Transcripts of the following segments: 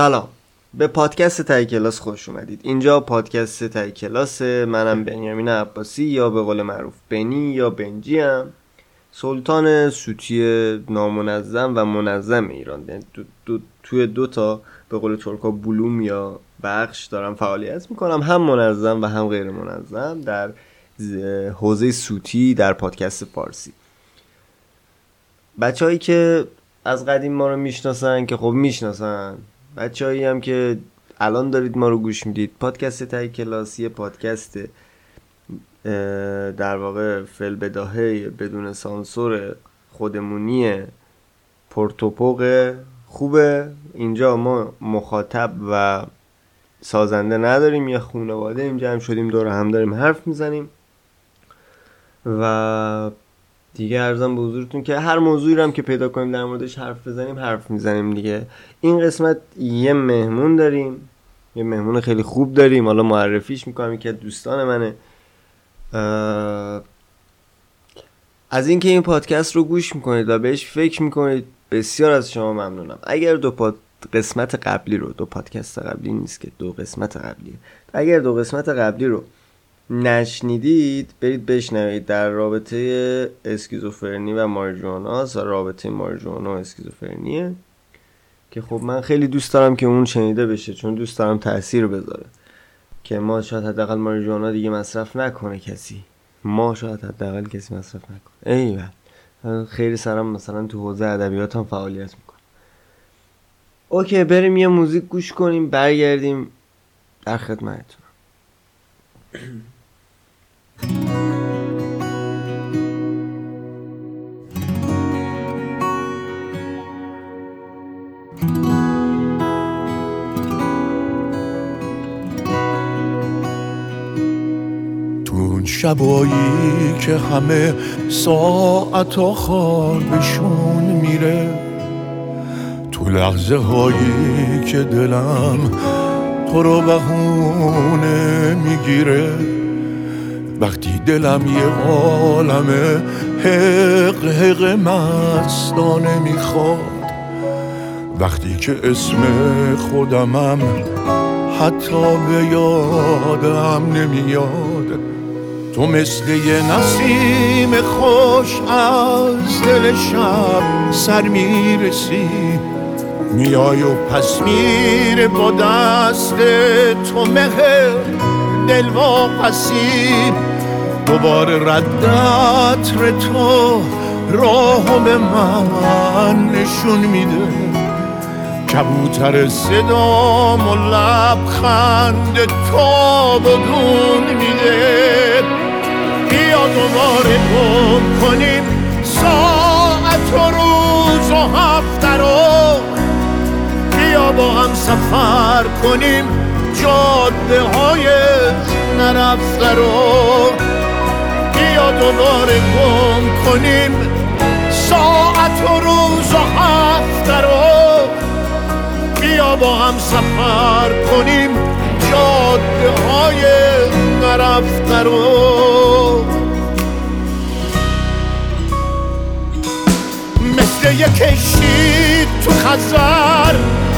سلام. به پادکست تای کلاس خوش اومدید. اینجا پادکست تای کلاس منم بنیامین عباسی یا به قول معروف بنی یا بنجی هم سلطان سوتی نامنظم و منظم ایران. یعنی دو دو توی دو تا به قول ترکا بلوم یا بخش دارم فعالیت می‌کنم. هم منظم و هم غیر منظم در حوزه سوتی در پادکست فارسی. بچههایی که از قدیم ما رو می‌شناسن که خب می‌شناسن بچههایی هم که الان دارید ما رو گوش می‌دید پادکست تای کلاسی پادکست در واقع فل بداهه بدون سانسور خودمونی پرتوپوق خوبه. اینجا ما مخاطب و سازنده نداریم یه خانواده اینجا هم شدیم دور هم داریم حرف می‌زنیم. و دیگه ارزم به حضورتون که هر موضوعی رو هم که پیدا کنیم در موردش حرف بزنیم حرف می‌زنیم دیگه. این قسمت یه مهمون داریم یه مهمون خیلی خوب داریم. حالا معرفیش می‌کنم که دوستان منه. از اینکه این پادکست رو گوش می‌کنید و بهش فکر می‌کنید بسیار از شما ممنونم. اگر دو پاد قسمت قبلی رو دو پادکست قبلی نیست که دو قسمت قبلی. اگر دو قسمت قبلی رو نشنیدید برید بشنوید در رابطه اسکیزوفرنی و مارجوانا و رابطه مارجوانا و اسکیزوفرنیه. که خب من خیلی دوست دارم که اون شنیده بشه چون دوست دارم تاثیر بذاره. که ما شاید حداقل ماریجوانا دیگه مصرف نکنه کسی. ما شاید حداقل کسی مصرف نکنه. ایول خیلی سرم مثلا تو حوزه ادبیات هم فعالیت می‌کنم اوکی بریم یه موزیک گوش کنیم برگردیم در خدمتتون. شبایی که همه ساعت و خوابشون میره تو لحظه هایی که دلم تو رو بهونه می‌گیره. وقتی دلم یه عالم حق حق مستانه می‌خواد. وقتی که اسم خودمم حتی به یادم نمیاد تو مثل یه نسیم خوش از دل شب سر می‌رسی. میای و پس میره با دست تو مهر دل پسی دوباره ردت تو راه به من نشون میده. کبوتر صدام و لبخند تو بدون میده. بیا دوباره گم کنیم ساعت و روز و هفته رو. بیا با هم سفر کنیم جاده های نرفته رو. دوباره گم کنیم. ساعت و روز و هفته رو بیا با هم سفر کنیم. جاده های نرفته رو. مثل یه کشی تو خزر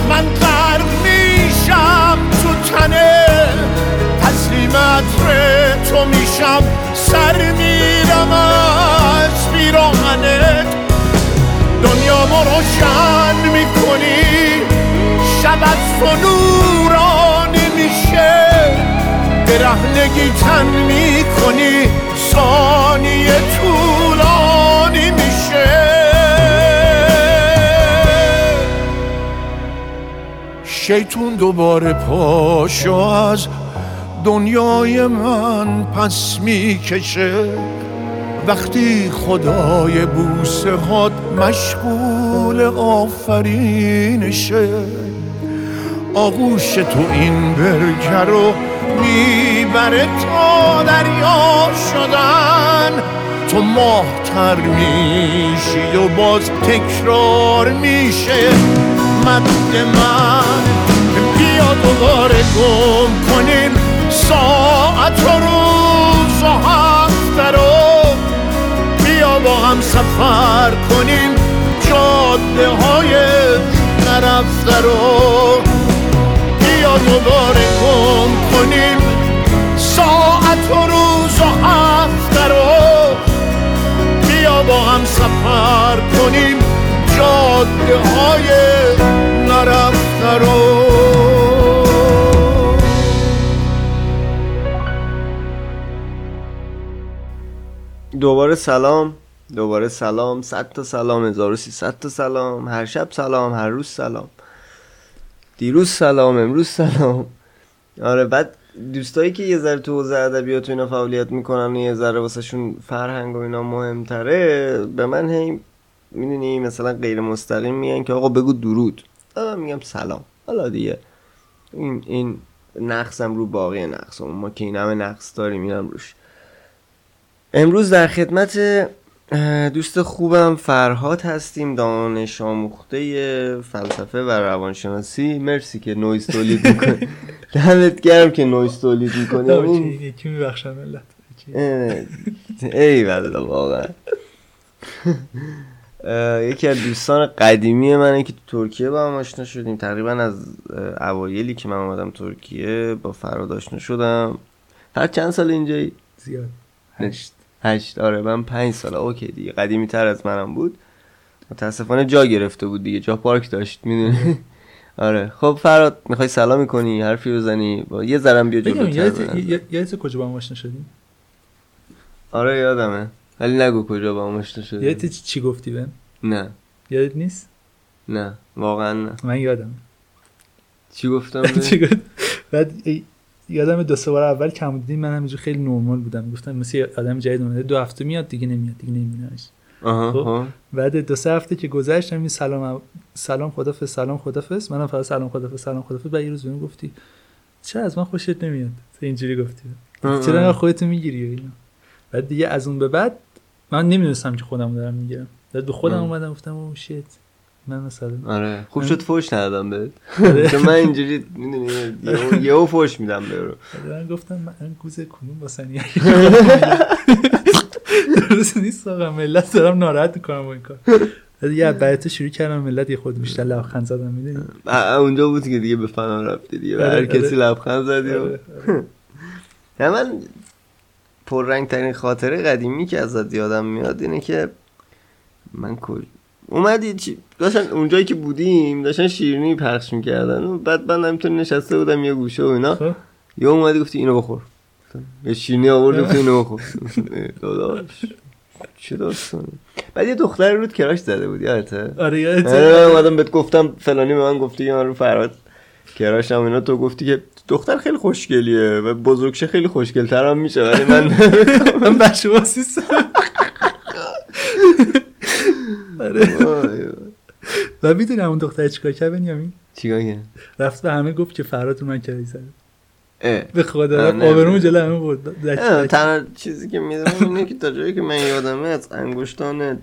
من غرق میشم تو تنه. تسلیمت تو میشم. سر میرم از بیراهنت دنیا ما روشن می‌کنی. شب از نورانی میشه برهنگی تن می‌کنی. ثانیه طولانی میشه. شیطون دوباره پاشو از دنیای من پس می‌کشه. وقتی خدای بوسه هات مشغول آفرینشه آغوش تو این برگه رو می‌بره تا دریا شدن. تو ماهتر میشی و باز تکرار میشه. مد من بیا دوباره گم کنیم. ساعت سفر کنیم. جاده های نرفته رو بیا دوباره گم کنیم. ساعت و روز و هفته رو بیا با هم سفر کنیم. جاده های نرفته رو. دوباره سلام. دوباره سلام صد تا سلام 1300 تا سلام هر شب سلام هر روز سلام. دیروز سلام امروز سلام. آره بعد دوستایی که یه ذره تو حوزه ادبیات و اینا فعالیت می‌کنن یه ذره واسهشون فرهنگ و اینا مهمتره به من هی می‌دونی مثلا غیر مستقیم میگن که آقا بگو درود. آقا میگم سلام. حالا دیگه این این نقصم رو باقی نقصم ما که این همه نقص داریم اینم روش. امروز در خدمت دوست خوبم فرهاد هستیم دانش آموخته فلسفه و روانشناسی. مرسی که نویز تولید می‌کنه دمت گرم که نویز تولید می‌کنه okay، یکی میبخشم ملت. ای والله واقعا. یکی از دوستان قدیمی منه که تو ترکیه با هم آشنا شدیم. تقریبا از اوایلی که من اومدم ترکیه با فرهاد آشنا شدم. هر چند سال اینجایی؟ زیاد. هشت. هشت آره من پنج سال اوکی دیگه قدیمی تر از منم بود. متاسفانه جا گرفته بود دیگه جا پارک داشت می‌دونی؟ آره. خب فراد می‌خوای سلامی کنی حرفی بزنی؟ با یه ذرم بیا جلوتر یادت کجا با هم آشنا شدیم؟ آره یادمه. ولی نگو کجا با هم آشنا شدی یادت چی- چی گفتی بهم؟ نه. یادت نیست؟ نه واقعا نه. من یادم چی گفتم؟ چی گفت؟ بعد یادم دو سه بار اول کم دیدیم من همینجور خیلی نرمال بودم. گفتم مثل آدم جدید اومده دو هفته میاد دیگه نمیاد دیگه نمیبینمش. خب. بعد دو سه هفته که گذشت همین سلام سلام خدافظ سلام خدافظ. منم فقط سلام خدافظ سلام خدافظ. بعد یه روز بهم گفتی چرا از من خوشت نمیاد؟ تو اینجوری گفتی. چرا انقدر خودتو می‌گیری اینا. بعد دیگه از اون به بعد من نمی‌دونستم که خودم دارم می‌گیرم. بعد به خودم. اومدم گفتم او شیت. من مثلا آره. خوب شد فوش ندادم بهت. آره. چون من اینجوری می‌دونی یهو- یهو فوش میدم به رو. بعد من گفتم من گوزه کنون با سنی درست نیست آقا ملت دارم ناراحت می‌کنم با این کار. یه بعد شروع کردم ملت یه خود بیشتر لبخند زدن می‌دونی؟ اونجا بود که دیگه به فنا رفتی دیگه. آره، هر کسی آره. لبخند زدی و آره، آره. نه من پررنگ ترین خاطره قدیمی که ازت یادم میاد اینه که من کل اومدی چی داشتن اونجایی که بودیم داشتن شیرینی پخش می‌کردن. و بعد من همینطور نشسته بودم یه گوشه و اینا. خب. یه اومدی گفتی اینو بخور. یه شیرینی آورد گفتی اینو بخور. داداش چه داستانی. بعد یه دختر رود کراش زده بود یادته آره یادت آره اومدم بهت گفتم فلانی به من گفتی که من رو فراد کراشم اینا. تو گفتی که دختر خیلی خوشگلیه و بزرگشه خیلی خوشگلتر هم میشه ولی من من بچه آره. و می‌دونم اون دختر چیکار کرد بنیامین؟ چیکار کرد؟ رفت به همه گفت که فراد رو من کردی زده. اه. به خدا نه. آبرومو جلو همه بود تنها چیزی که می‌دونم اینه که تا جایی که من یادمه از انگشتان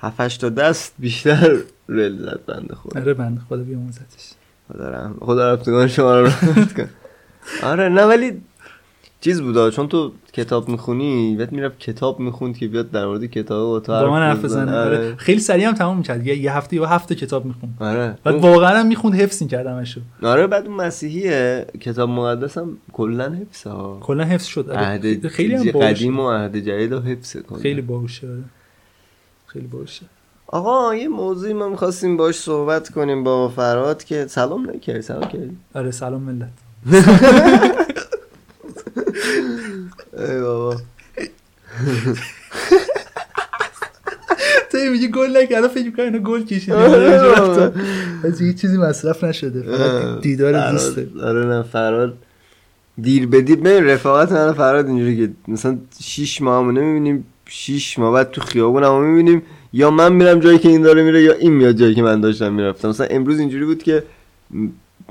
هفتش تا دست بیشتر رل زد بنده خدا. آره بنده خدا بیاموزتش خدا رحم خدا رفتگان شما رو رحمت کن آره نه ولی چیز بودا چون تو کتاب می‌خونی بهت می‌رفت کتاب می‌خوند که بیاد در مورد کتاب با تو با من حرف بزنه. آره. آره. خیلی سریع هم تموم می‌کرد. یه یه هفته یا هفته کتاب می‌خوند. آره. بعد اون- واقعا هم می‌خوند حفظ می‌کرد همشو آره بعد اون مسیحیه کتاب مقدس هم کلا حفظه ها. کلا حفظ شد. آره. عهد خیلی هم قدیم باحوشه و عهد جدید رو حفظه خیلی باحوشه آره. خیلی باحوشه آقا یه موضوعی ما می‌خواستیم باش صحبت کنیم با فراد که سلام نکردی سلام کردی. آره سلام ملت ای بابا تو میگی گل نکرد. فکر می‌کنی اینا گل کشیدی آره. از هیچ چیزی مصرف نشده. فقط دیدار دوسته آره نه فراد. دیر به دیر. ببین رفاقت من و فراد اینجوری که مثلا شیش ماه همو نمی‌بینیم شیش ماه بعد تو خیابون همو می‌بینیم. یا من میرم جایی که این داره میره یا این میاد جایی که من داشتم می‌رفتم. مثلا امروز اینجوری بود که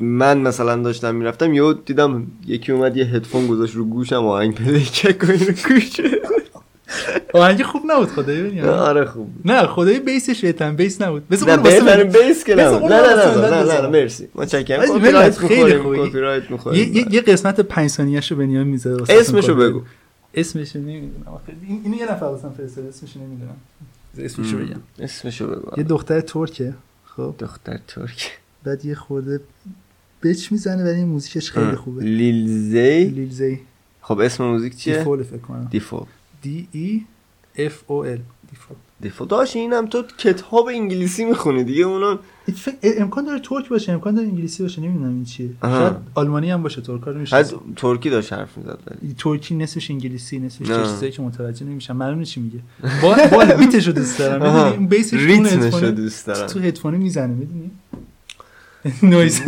من مثلا داشتم می‌رفتم یهو دیدم یکی اومد یه هدفون گذاشت رو گوشم آهنگ play چک کنی رو گوشه آهنگ خوب نبود خدایی ببین آره خوب نه خدایی bass ش بهترین bass نبود. bass نه اون واسه bass که نه نه نه نه نه مرسی. متشکرم. خیلی خوبه. کپی رایت یه, می‌خوریم. یه, قسمت پنج ثانیه‌شو بنیامین می‌ذاره واسه اسمشو. بگو. اسمشو نمی‌دونم. این اینو یه نفر واسم فرستاد اسمشو نمی‌دونم. اسمشو بگم. اسمشو بگو. یه دختر ترکه خب؟ دختر ترک بعد یه خورده بچ می‌زنه ولی موزیکش خیلی خوبه. لیلزی لیل زی. خب اسم موزیک چیه؟ دیفول فکر کنم. دیفو دی ای اف او ال دیفالت دفاع. داشت اینم تو کتاب انگلیسی می‌خونی دیگه فکر- امکان داره ترک باشه امکان داره انگلیسی باشه نمی‌دونم این چیه. شاید آلمانی هم باشه ترکا رو میشه حد ترکی داشت حرف می‌زد ولی. ترکی نصفش انگلیسی نصفش چیزایی که متوجه نمیشم معلوم نیست چی میگه. با با beat ش رو دوست دارم. اون bass ش رو دوست دارم. تو هدفون می‌زنه می‌دونی؟ نویز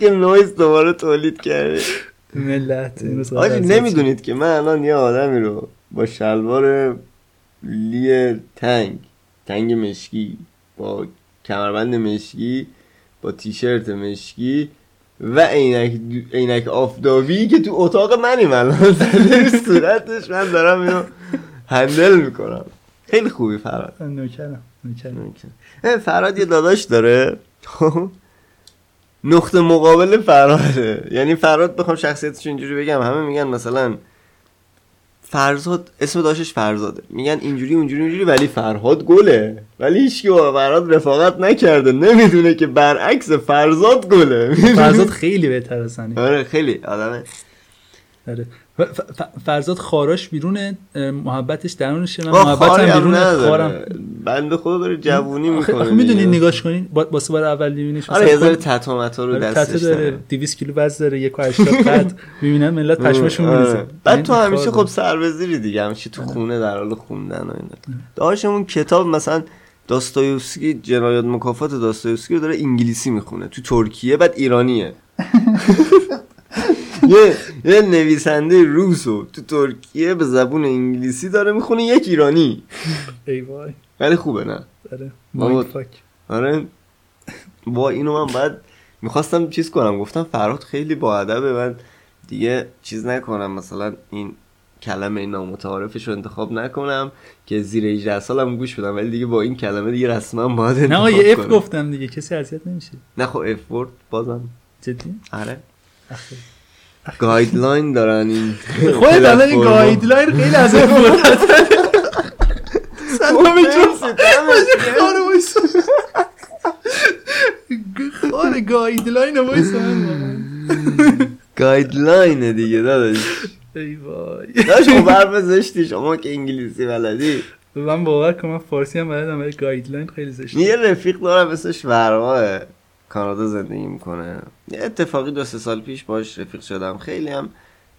که نویز دوباره تولید کرده ملت. این از- نمی‌دونید که من الان یه آدمی رو با شلوار لی تنگ تنگ مشکی با کمربند مشکی با تیشرت مشکی و عینک عینک آفتابی که تو اتاق منیم الان. زده صورتش من دارم اینو هندل می‌کنم. خیلی خوبی فراد. نوکرم نوکرم. فراد یه داداش داره. خب؟ نقطه مقابل فراده یعنی فراد بخوام شخصیتش اینجوری بگم همه میگن مثلا فرزاد اسم داشتش فرزاده. میگن اینجوری اونجوری اونجوری ولی فرهاد گله. ولی هیچکی با فرهاد رفاقت نکرده. نمی‌دونه که برعکس فرزاد گله. فرزاد خیلی بهتر از سنی. آره خیلی آدمه. آره. فرزاد خاراش بیرونه محبتش آه، محبتم خاری هم بیرونه. خارم. بنده خدا داره جوونی می‌کنه آخه می‌دونی نگاش کنین با واسه بار اول میبینیش آره یه ذره تتومتا رو آره، دستش داره داره. 200 کیلو وزن داره 1.80 قد. می‌بینن ملت پشمشون آره. میریزه. بعد تو این همیشه خب سربزیری دیگه همیشه تو خونه در حال خوندن و اینا. داشتمون کتاب مثلا داستایوفسکی جنایات مکافات داستایوفسکی رو داره انگلیسی می‌خونه. تو ترکیه بعد ایرانیه. یه یه نویسنده روسو تو ترکیه به زبون انگلیسی داره می‌خونه یک ایرانی. ای وای. ولی خوبه نه؟ آره. آره. با اینو من بعد می‌خواستم چیز کنم. گفتم فرهاد خیلی با ادبه من دیگه چیز نکنم. مثلا این کلمه نامتعارفش رو انتخاب نکنم که زیر 18 سالم گوش بدم. ولی دیگه با این کلمه دیگه رسما باید نه انتخاب آقا یه اف. گفتم دیگه. کسی اذیت نمیشه. نه خب اف ورد بازم. جدی؟ آره. گایدلاین دارن این خودت الان این. گایدلاین خیلی از این سلام جون خاره گایدلاین وایسا گایدلاین دیگه داداش. ای وای. داداش خب زشتی. شما که انگلیسی بلدی. من باور کنم من فارسی هم بلدم ولی guideline خیلی زشته یه رفیق دارم اسمش ورقاه کانادا زندگی می‌کنه. یه اتفاقی دو سه سال پیش باش رفیق شدم. خیلی هم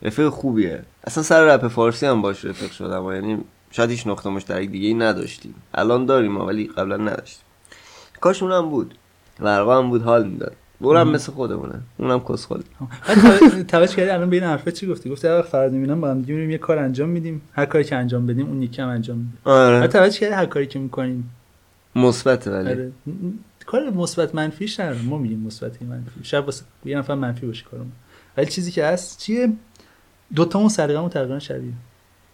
رفیق خوبیه. اصلا سر رپ فارسی هم باش رفیق شدم و یعنی شاید هیچ نقطه مشترک دیگه ای نداشتیم. الان داریم ولی قبلا نداشتیم. کاش اونم بود. ورقا هم بود حال می‌داد. اونم مثل خودمونه. اونم کس خود توش کردی الان بین حرفا چی گفتی؟ گفتی هر وقت فرهاد می‌بینم با هم دیگه یه کار انجام میدیم. هر کاری که انجام بدیم اون یکی هم انجام میده. آره. توش کردی هر کاری که می‌کنیم؟ مثبت ولی. آره. کار مثبت منفیش نداره ما میگیم مثبت منفی. شاید واسه یه نفر منفی باشه کارمون. ولی چیزی که هست چیه؟ دوتامون سلیقه‌مون تقریبا شبیه.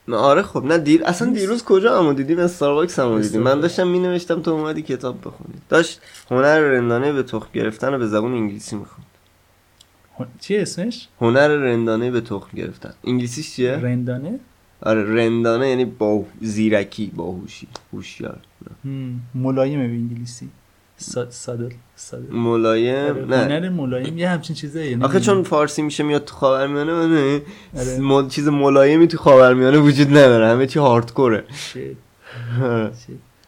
نه آره خب نه دیر اصلا دیروز کجا همو دیدیم استارباکس همو دیدیم من. داشتم می نوشتم تو اومدی کتاب بخونی. داشت هنر رندانه به تخم گرفتن رو به زبان انگلیسی می‌خوند. چی اسمش؟ هنر رندانه به تخم گرفتن. انگلیسیش چیه؟ رندانه؟ آره رندانه یعنی با زیرکی باهوشی هوشیار. هم، ملایم به انگلیسی. سادل ملایم؟ آره، نه. هنر ملایم یه همچین چیزه آخه چون فارسی میشه میاد تو خاورمیانه نه. آره. مل... چیز ملایمی تو خاورمیانه وجود نداره همه چی هاردکوره.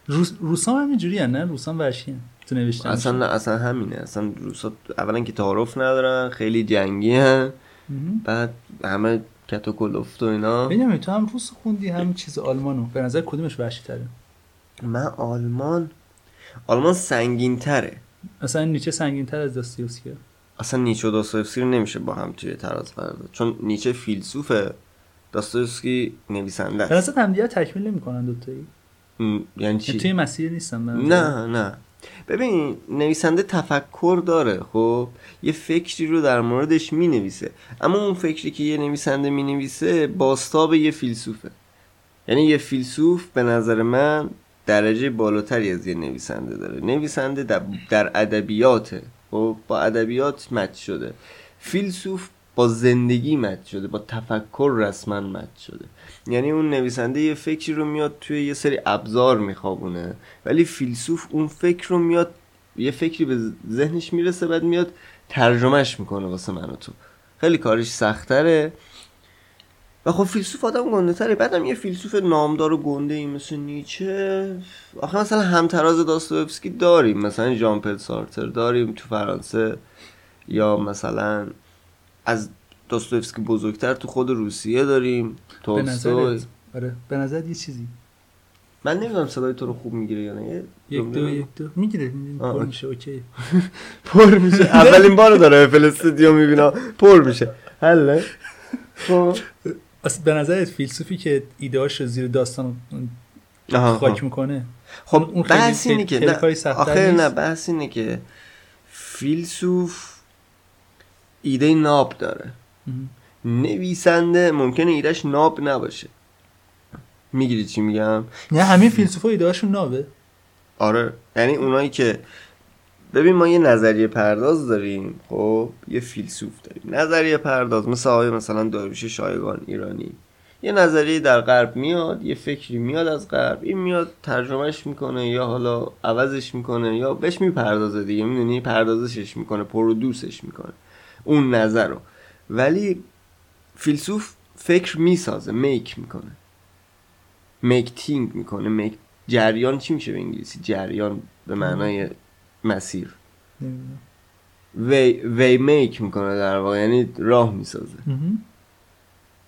روس روسام هم اینجوری نه؟ روسام ورشی تو نوشتن اصلا نه اصلا همینه. اصلا روسا اولا که تعارف ندارن خیلی جنگی هن. بعد همه کت و کلفت و اینا. ببینم تو هم روس خوندی هم چیز آلمانو. به نظر کدومش وحشی تره؟ من آلمان آلمان سنگین تره اصلا نیچه سنگین تر از داستایوفسکیه. اصلا نیچه و داستایوفسکی رو نمیشه با هم توی تراز قرار داد چون نیچه فیلسوفه داستایوفسکی نویسنده است. نظر همدیگه تکمیل نمی‌کنن دوتایی؟ م، یعنی چی؟ توی مسیر نیستن نظر. نه نه. ببین نویسنده تفکر داره خب؟ یه فکری رو در موردش می نویسه اما اون فکری که یه نویسنده می نویسه باستاب یه فیلسوفه. یعنی یه فیلسوف به نظر من درجه بالاتری از یه نویسنده داره. نویسنده در- در ادبیاته خب با ادبیات مچ شده. فیلسوف با زندگی مچ شده با تفکر رسما مچ شده. یعنی اون نویسنده یه فکری رو میاد توی یه سری ابزار میخوابونه ولی فیلسوف اون فکر رو میاد یه فکری به ذهنش می‌رسه بعد میاد ترجمهش می‌کنه واسه من و تو. خیلی کارش سختره. و خب فیلسوف آدم گنده تره. بعدم یه فیلسوف نامدار و گنده ای مثل نیچه. آخه مثلا همتراز داستویفسکی داریم. مثلا ژان پل سارتر داریم تو فرانسه. یا مثلا از داستویفسکی بزرگتر تو خود روسیه داریم. به نظرت؟ آره. به نظرت یه چیزی؟ من نمی‌دونم صدای تو رو خوب می‌گیره یا نه. یک دو. یک دو. می‌گیره. پر. میشه. اوکی. پر میشه. اولین بار داره فل استودیو می‌بینم پر میشه. خب اصلا به نظرت فیلسوفی که ایدهاش رو زیر داستان خاک. می‌کنه خب اون خیلی- بحث اینه که نه نیست؟ نه بحث اینه که فیلسوف ایده ناب داره. نویسنده ممکنه ایدهش ناب نباشه می‌گیری چی میگم نه همه فیلسوفا ایدهاشون نابه آره یعنی اونایی که ببین ما یه نظریه پرداز داریم. خب یه فیلسوف داریم. نظریه پرداز مثل آقای مثلا داروش شایگان ایرانی. یه نظریه در غرب میاد یه فکری میاد از غرب. این میاد ترجمهش می‌کنه یا حالا عوضش می‌کنه یا بهش می‌پردازه دیگه. می‌دونی؟ پردازشش می‌کنه پرودوسش می‌کنه. اون نظر رو. ولی فیلسوف فکر می‌سازه میک می‌کنه. میک تینگ می‌کنه. میک جریان چی میشه به انگلیسی؟ جریان به معنای مسیر. وی, وی میک می‌کنه در واقع یعنی راه می‌سازه.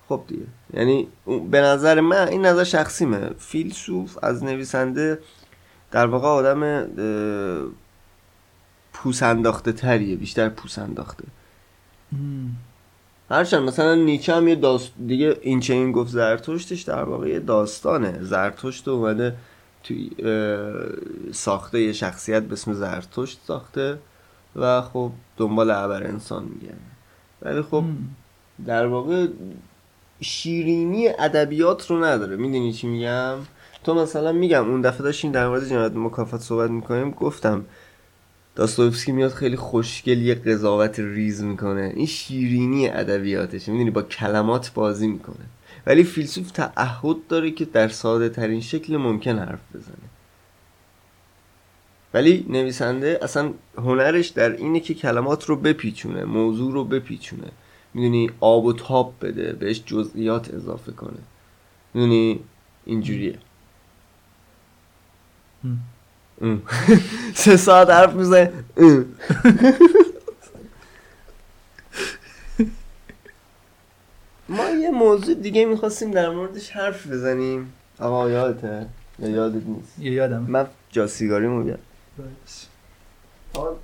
خب دیگه. یعنی به نظر من این نظر شخصیمه. فیلسوف از نویسنده در واقع آدم پوس انداخته تریه بیشتر پوس انداخته. هرچند مثلا نیچه هم یه داست دیگه این چه این گفت زرتشتش در واقع یه داستانه. زرتشت اومده توی ساخته یه شخصیت به اسم زرتشت ساخته و خب دنبال ابر انسان میگن ولی خب. در واقع شیرینی ادبیات رو نداره. می‌دونی چی میگم؟ تو مثلا میگم اون دفعه داشتیم در مورد جنایت مکافات صحبت می‌کنیم گفتم داستویفسکی میاد خیلی خوشگل یه قضاوت ریز می‌کنه. این شیرینی ادبیاتش می‌دونی با کلمات بازی می‌کنه. ولی فیلسوف تعهد داره که در ساده ترین شکل ممکن حرف بزنه. ولی نویسنده اصلا هنرش در اینه که کلمات رو بپیچونه موضوع رو بپیچونه. می‌دونی آب و تاب بده بهش جزئیات اضافه کنه. می‌دونی؟ اینجوریه. سه ساعت حرف می‌زنه ما یه موضوع دیگه می‌خواستیم در موردش حرف بزنیم. آقا یادته؟ یا یادت نیست؟ یه یادم. من جا سیگاریمو بیار تا-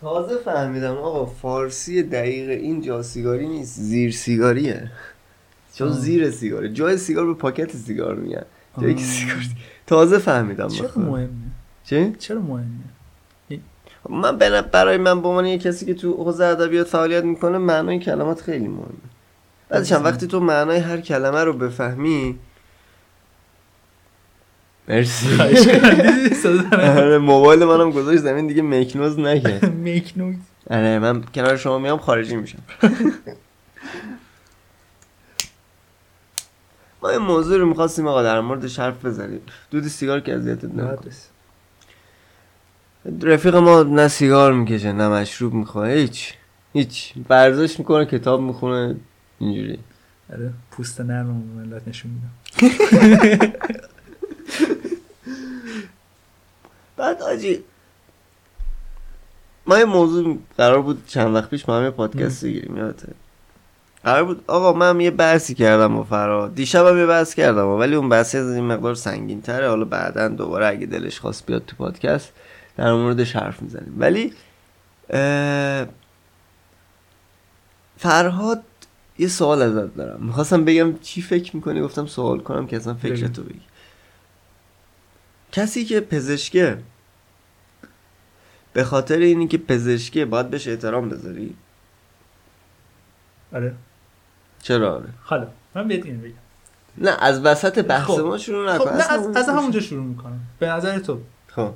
تازه فهمیدم آقا فارسی دقیق این جا سیگاری نیست. زیر سیگاریه. چون. زیر سیگاره. جای سیگار به پاکت سیگار میگن. جایی که. سیگار تازه فهمیدم چرا. مهمه؟ چی؟ چرا مهمه؟ من بنا- برای من به عنوان یه کسی که تو حوزه ادبیات فعالیت می‌کنه معنای کلمات خیلی مهمه. بعدش هم وقتی تو معنای هر کلمه رو بفهمی مرسی؟ آره موبایل منم گذاشت زمین دیگه مکنوز نکرد. میک نویز آره من کنار شما میام خارجی میشم. ما این موضوع رو می‌خواستیم آقا در موردش حرف بزنیم. دود سیگار که اذیتت نمی‌کنه رفیق ما نه سیگار می‌کشه نه مشروب می‌خواه هیچ هیچ. ورزش می‌کنه کتاب می‌خونه. اینجوری. آره پوست نرم ملت نشون میدم. بعد آجی ما یه موضوع قرار بود چند وقت پیش ما هم یه پادکست بگیریم یادته؟ قرار بود آقا من یه بحثی کردم با فراد دیشب هم یه بحث کردم ولی اون بحثی از این مقدار سنگین تره حالا بعدا دوباره اگه دلش خواست بیاد تو پادکست در موردش حرف می‌زنیم. ولی اه، فرهاد یه سوال ازت دارم. می‌خواستم بگم چی فکر می‌کنی؟ گفتم سوال کنم که اصلا فکرتو بگی. کسی که پزشکه به خاطر اینی که پزشکه باید بهش احترام بذاری؟ آره. چرا آره؟ حالا من بهت اینو بگم. نه از وسط بحث خب. ما شروع خب نکن نه از, از همونجا شروع می‌کنم. به نظر تو. خب.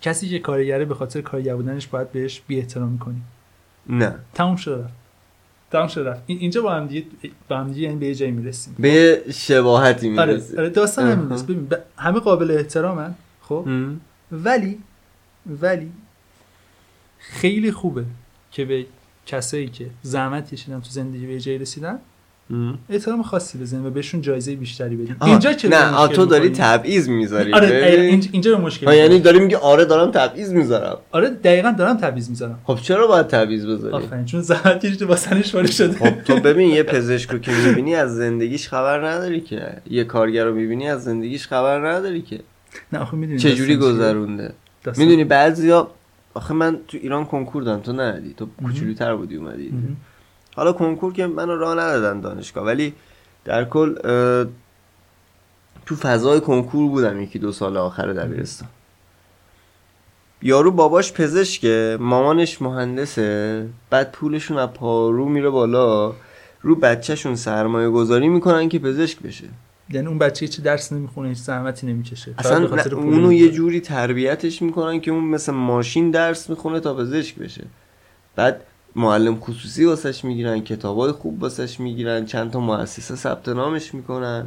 کسی که کارگره به خاطر کارگر بودنش باید بهش بی احترامی کنی. نه. تموم شده تموم شده رفت. این- اینجا با هم دیگه با هم دیگه یعنی به یه جایی می‌رسیم. به یه شباهتی آره می‌رسی آره داستان همین. نیست. ببین همه قابل احترامن خب؟ ولی ولی خیلی خوبه که به کسایی که زحمت کشیدن تو زندگی به جایی رسیدن احترام خاصی بزنیم و بهشون جایزه بیشتری بدیم. اینجا که نه تو داری. تبعیض می‌ذاری آره اینجا به مشکل یعنی. داری میگی آره دارم تبعیض می‌ذارم. آره دقیقا دارم تبعیض می‌ذارم. خب چرا باید تبعیض بذاری؟ آفرین چون زحمت کشیده واسنش وارد شده. خب تو ببین یه پزشک رو که می‌بینی از زندگیش خبر نداری که. یه کارگر رو می‌بینی از زندگیش خبر نداری که. نه آخه می‌دونی چجوری گذرونده. می‌دونی بعضیا آخه من تو ایران کنکور دادم تو ندیدی. تو کوچولوتر بودی اومدی. حالا کنکور که منو راه ندادن دانشگاه ولی در کل تو فضای کنکور بودم یکی دو سال آخر دبیرستان. یارو باباش پزشکه مامانش مهندسه بعد پولشون از پارو میره بالا رو بچهشون سرمایه گذاری می‌کنن که پزشک بشه. یعنی اون بچه هیچ درس نمی‌خونه هیچ زحمتی نمی‌کشه. اصلا اونو یه. جوری تربیتش می‌کنن که اون مثل ماشین درس می‌خونه تا پزشک بشه. بعد معلم خصوصی واسش می‌گیرن کتابای خوب واسش می‌گیرن چند تا مؤسسه ثبت نامش می‌کنن.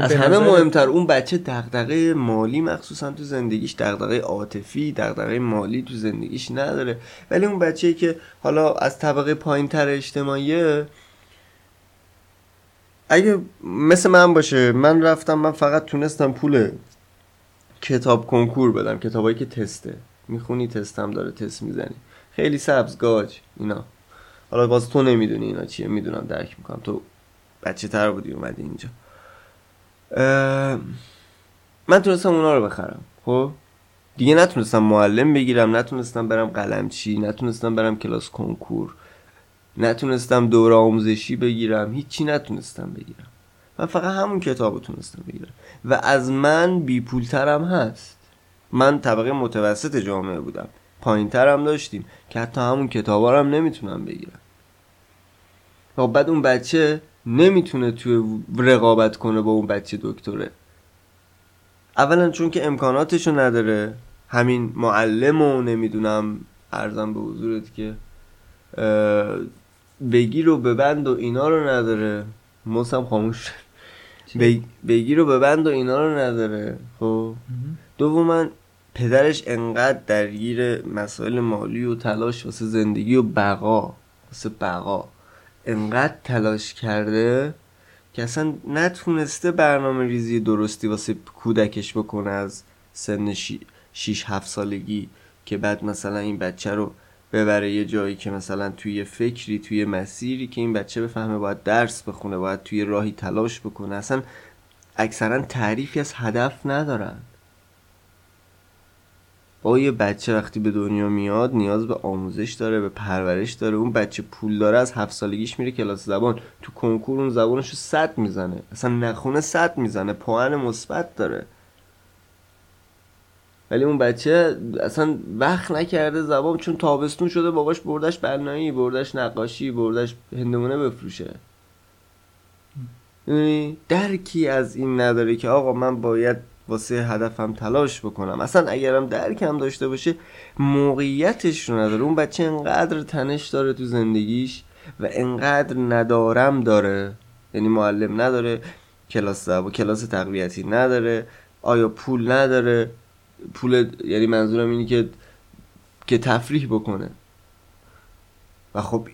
از همه نظر- مهمتر اون بچه دغدغه مالی مخصوصا تو زندگیش دغدغه عاطفی دغدغه مالی تو زندگیش نداره. ولی اون بچه که حالا از طبقه پایینتر اجتماعیه اگه مثل من باشه من رفتم من فقط تونستم پول کتاب کنکور بدم کتابایی که تسته. می‌خونی تستم داره تست می‌زنی. خیلی سبز گاج اینا. حالا باز تو نمی‌دونی اینا چیه می‌دونم درک می‌کنم. تو بچه تر بودی اومدی اینجا. من تونستم اونا رو بخرم خب؟ دیگه نتونستم معلم بگیرم نتونستم برم قلمچی نتونستم برم کلاس کنکور نتونستم دوره آموزشی بگیرم هیچی نتونستم بگیرم. من فقط همون کتاب رو تونستم بگیرم. و از من بی پولترم هست. من طبقه متوسط جامعه بودم. پایین ترم داشتیم که حتی همون کتابا هم نمی‌تونم بگیرم خب بعد اون بچه نمی‌تونه توی رقابت کنه با اون بچه دکتره. اولا چون که امکاناتشو نداره. همین معلم و نمی‌دونم ارزم به حضورت که بگیر و ببند و اینا رو نداره. موسم خاموش بگیر و ببند و اینا رو نداره. خب؟ دوما پدرش انقدر درگیر مسائل مالی و تلاش واسه زندگی و بقا واسه بقا انقدر تلاش کرده که اصلا نتونسته برنامه ریزی درستی واسه کودکش بکنه از سن 6 7 سالگی که بعد مثلا این بچه رو ببره یه جایی که مثلا توی فکری توی مسیری که این بچه بفهمه باید درس بخونه باید توی راهی تلاش بکنه. اصلا اکثرا تعریفی از هدف ندارن. با یه بچه وقتی به دنیا میاد نیاز به آموزش داره به پرورش داره. اون بچه پول داره از هفت سالگیش میره کلاس زبان. تو کنکور اون زبانش رو صد می‌زنه. اصلا نخونه صد می‌زنه. پوان مثبت داره. ولی اون بچه اصلا وقت نکرده زبان چون تابستون شده باباش بردش بنایی بردش نقاشی بردش هندمونه بفروشه؟ درکی از این نداره که آقا من باید واسه هدفم تلاش بکنم. اصلا اگرم درکم داشته باشه موقعیتش رو نداره. اون بچه انقدر تنش داره تو زندگیش و انقدر ندارم داره. یعنی معلم نداره کلاس و کلاس تقویتی نداره. آیا پول نداره؟ پول یعنی منظورم اینه که که تفریح بکنه. و خب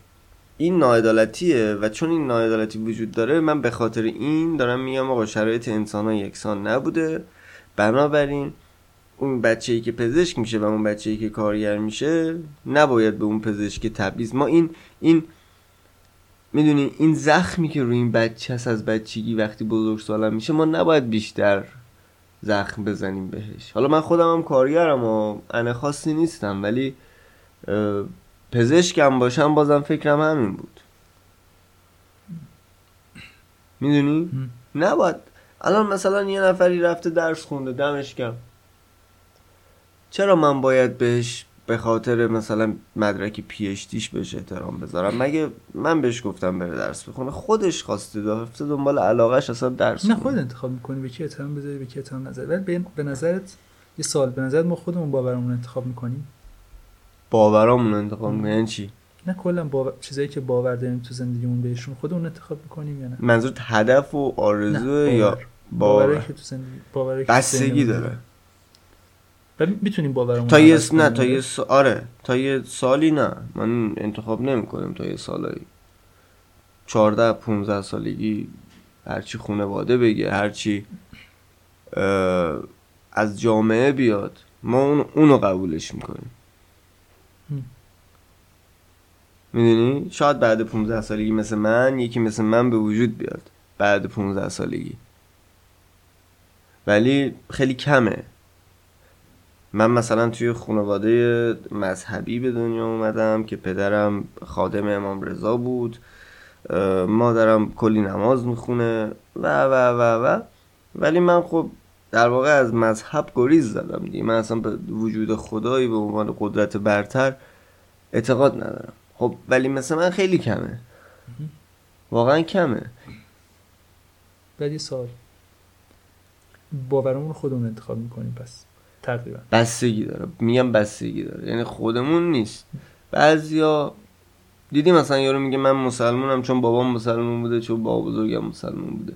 این ناعدالتیه و چون این ناعدالتی وجود داره من به خاطر این دارم میگم آقا شرایط انسان ها یکسان نبوده. بنابراین اون بچه ای که پزشک میشه و اون بچه ای که کارگر میشه نباید به اون پزشک تبعیض. ما این این می‌دونی این زخمی که روی این بچه هست از بچگی وقتی بزرگ سالم میشه ما نباید بیشتر زخم بزنیم بهش. حالا من خودم هم کارگرم و انه خاصی نیستم ولی پزشکم باشم بازم فکرم همین بود. می‌دونی؟ نباید الان مثلا یه نفری رفته درس خونده دمش گرم. چرا من باید بهش به خاطر مثلا مدرک پی اچ دیش بهش احترام بذارم؟ مگه من بهش گفتم بره درس بخونه؟ خودش خواسته رفته دنبال علاقش اصلا درس نه. خود انتخاب می‌کنی به کی احترام بذاری به کی احترام نذاری. ولی به- نظرت یه سال به نظرت ما خودمون باورمون انتخاب می‌کنیم؟ باورامون رو انتخاب می‌کنی. یعنی چی؟ نه کلا باور... چیزایی که باور داریم تو زندگیمون بهشون خودمون انتخاب می‌کنیم یا نه؟ منظور هدف و آرزو. یا باور؟ که تو زندگی تو بستگی داره. می‌تونیم باورمون تا یه نه. تا یه سا... آره تا یه سالی نه. من انتخاب نمی‌کنم تا یه سالایی. 14 15 سالگی هرچی خانواده بگه هرچی از جامعه بیاد ما اون اونو قبولش می‌کنیم هم. می‌دونی؟ شاید بعد 15 سالگی مثل من یکی مثل من به وجود بیاد بعد 15 سالگی. ولی خیلی کمه. من مثلا توی خانواده مذهبی به دنیا اومدم که پدرم خادم امام رضا بود مادرم کلی نماز می‌خونه و و و و. ولی من خب در واقع از مذهب گریز زدم دیگه. من اصلا به وجود خدایی به عنوان قدرت برتر اعتقاد ندارم. خب ولی مثل من خیلی کمه. واقعا کمه. بعد یه سوال. باورمون خودمون انتخاب می‌کنیم پس تقریبا. بستگی داره. میگم بستگی داره. یعنی خودمون نیست. بعضیا دیدی مثلا یارو میگه من مسلمونم چون بابام مسلمون بوده چون بابا بزرگم مسلمون بوده.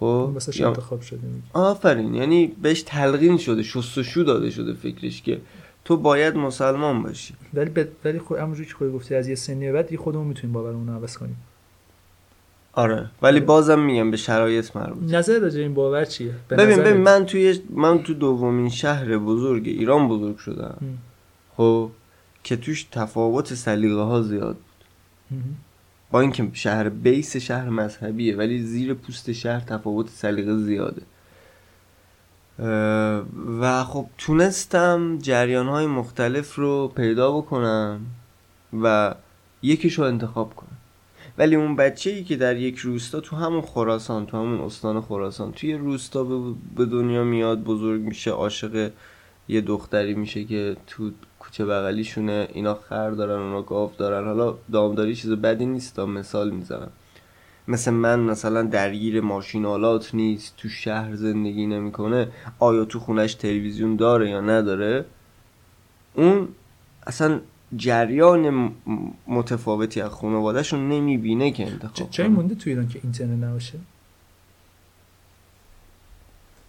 خب؟ واسه یا- انتخاب شده آفرین. یعنی بهش تلقین شده شستشو داده شده فکرش که تو باید مسلمان باشی. ولی ب... ولی خود همونجوری که خودت گفتی از یه سنی بعد دیگه خودمون می‌تونیم باورمون رو عوض کنیم. آره. ولی بازم میگم به شرایط مربوط نظر راجع این باور چیه؟ به ببین؟ ببین من توی من تو دومین شهر بزرگ ایران بزرگ شدم. خب که توش تفاوت سلیقه ها زیاد مهم. با اینکه شهر بیس شهر مذهبیه ولی زیر پوست شهر تفاوت سلیقه زیاده. و خب تونستم جریان های مختلف رو پیدا بکنم و یکیش رو انتخاب کنم. ولی اون بچه ای که در یک روستا تو همون خراسان تو همون استان خراسان توی روستا به دنیا میاد بزرگ میشه عاشق یه دختری میشه که تو کوچه بغلیشونه اینا خر دارن اونا گاو دارن حالا دامداری چیز بدی نیست مثال می‌زنم. مثل من مثلا درگیر ماشینالات نیست تو شهر زندگی نمی‌کنه آیا تو خونش تلویزیون داره یا نداره؟ اون اصلا جریان متفاوتی از خانوادهش رو نمی‌بینه که انتخاب جایی کنه. مونده تو ایران که اینترنت نباشه؟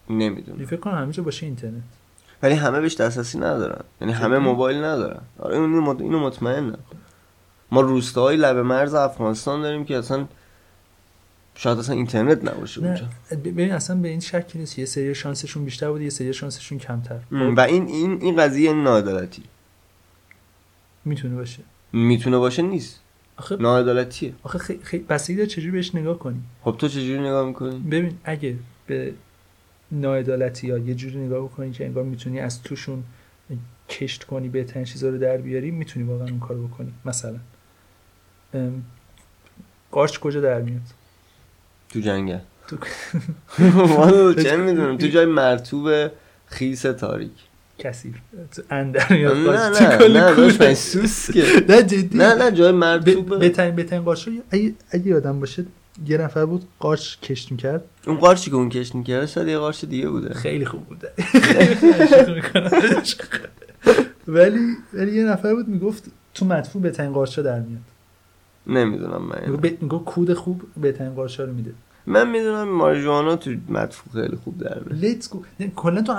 نمی‌دونم. فکر کنم همه جا باشه اینترنت. ولی همه بهش دسترسی ندارن. یعنی همه؟ موبایل ندارن. آره اینو مط- اینو مطمئنم. ما روستاهای لب مرز افغانستان داریم که اصلا شاید اصلا اینترنت نباشه اونجا. ببین اصلا به این شکی نیست. یه سری شانسشون بیشتر بود یه سری شانسشون کمتر. و این این این قضیه ناعدالتی می‌تونه باشه. می‌تونه باشه نیست. آخه ناعدالتیه آخه خیلی خی... بستگی داره چجوری بهش نگاه کنی؟ خب تو چجوری نگاه می‌کنی؟ ببین اگه به ناعدالتی یا یه جوری نگاه بکنی که انگار می‌تونی از توشون کشت کنی بهترین چیزا رو در بیاری می‌تونی واقعا اون کارو بکنی مثلا. ام، قارچ کجا در میاد؟ تو جنگل تو والا چه می‌دونم؟ تو جای مرتوب خیس تاریک. کثیف تو اندر میاد نه نه نه سوس نه جدی. نه نه جای مرتوب. بهترین بهترین قارچ رو اگه اگه یادم باشه یه نفر بود قارچ کشت می‌کرد. اون قارچی که اون کش می‌کرده شاید یه قارچ دیگه بوده. خیلی خوب بوده. ولی ولی یه نفر بود می‌گفت تو مدفوع بهترین قارچا در میاد. نمی‌دونم من. می‌گفت کود خوب بهترین قارچا رو میده. من می‌دونم ماریجوانا تو مدفوع خیلی خوب در میاد. لیتس گو کلا تو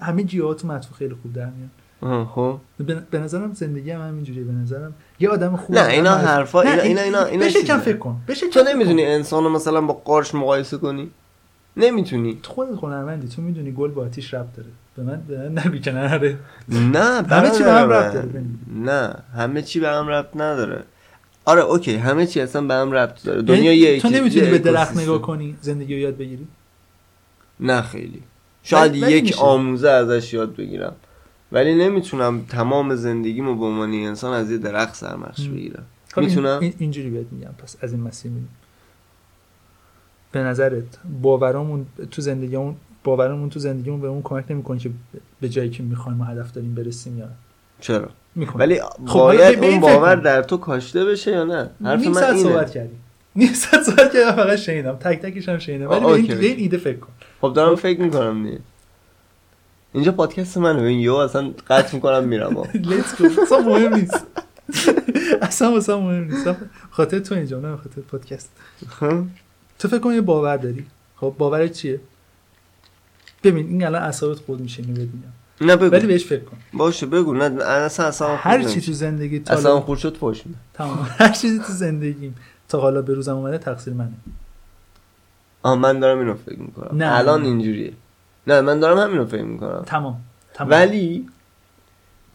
همه جیهات تو مدفوع خیلی خوب در میاد. آها، خب. به نظرم زندگی هم همینجوریه به نظرم. یه آدم خوب نه، اینا حرفا- اینا- اینا- اینا- اینا بشه کم. فکر کن. بشه تو کم فکر نمی‌تونی کن. انسان رو مثلا با قارچ مقایسه کنی؟ نمی‌تونی. تو خودت هنرمندی تو می‌دونی گل با آتیش ربط داره. به من به من نگو که نره نه همه چی به هم ربط داره،. نه همه چی به هم ربط نداره. آره اوکی همه چی اصلا به هم ربط داره. دنیا یه تو نمی‌تونی به درخت. نگاه کنی زندگی رو یاد بگیری؟ نه خیلی. شاید یک. آموزه ازش یاد بگیرم. ولی نمی‌تونم تمام زندگیمو به عنوان انسان از یه درخت سرمخش. بگیرم. خب می‌تونم؟ این اینجوری بهت میگم. پس از این مسیر میریم. به نظرت باورامون تو زندگیمون باورمون تو زندگیمون به اون کمک نمی‌کنه که به جایی که می‌خوایم و هدف داریم برسیم یا چرا؟ می‌کنه ولی حالا باید این اون باور. در تو کاشته بشه یا نه؟ حرف من اینه. صحبت کردیم نیم ساعت صحبت کردم فقط شنیدم. تک تکش هم شنیدم. ولی این, اوکی. به این ایده فکر کن. خب دارم فکر می‌کنم دیگه. اینجا پادکست منه. ببین یو اصلا قطع می‌کنم میرم. لیتس گو اصلا مهم نیست. اصلا واسه مهم نیست. خاطر تو اینجا نه خاطر پادکست. تو فکر کن یه باور داری. خب باورت چیه؟ ببین این الان اعصابت خود میشه اینو نه بگو. ولی بهش فکر کن. باشه بگو. نه اصلا اصلا هر چی تو زندگی تا اصلا خورد شد تمام. هر چیزی تو زندگیم تا حالا به روزم اومده تقصیر منه. آه من دارم اینو فکر می‌کنم. نه. الان اینجوریه. نه من دارم همینو فکر می‌کنم. تمام تمام. ولی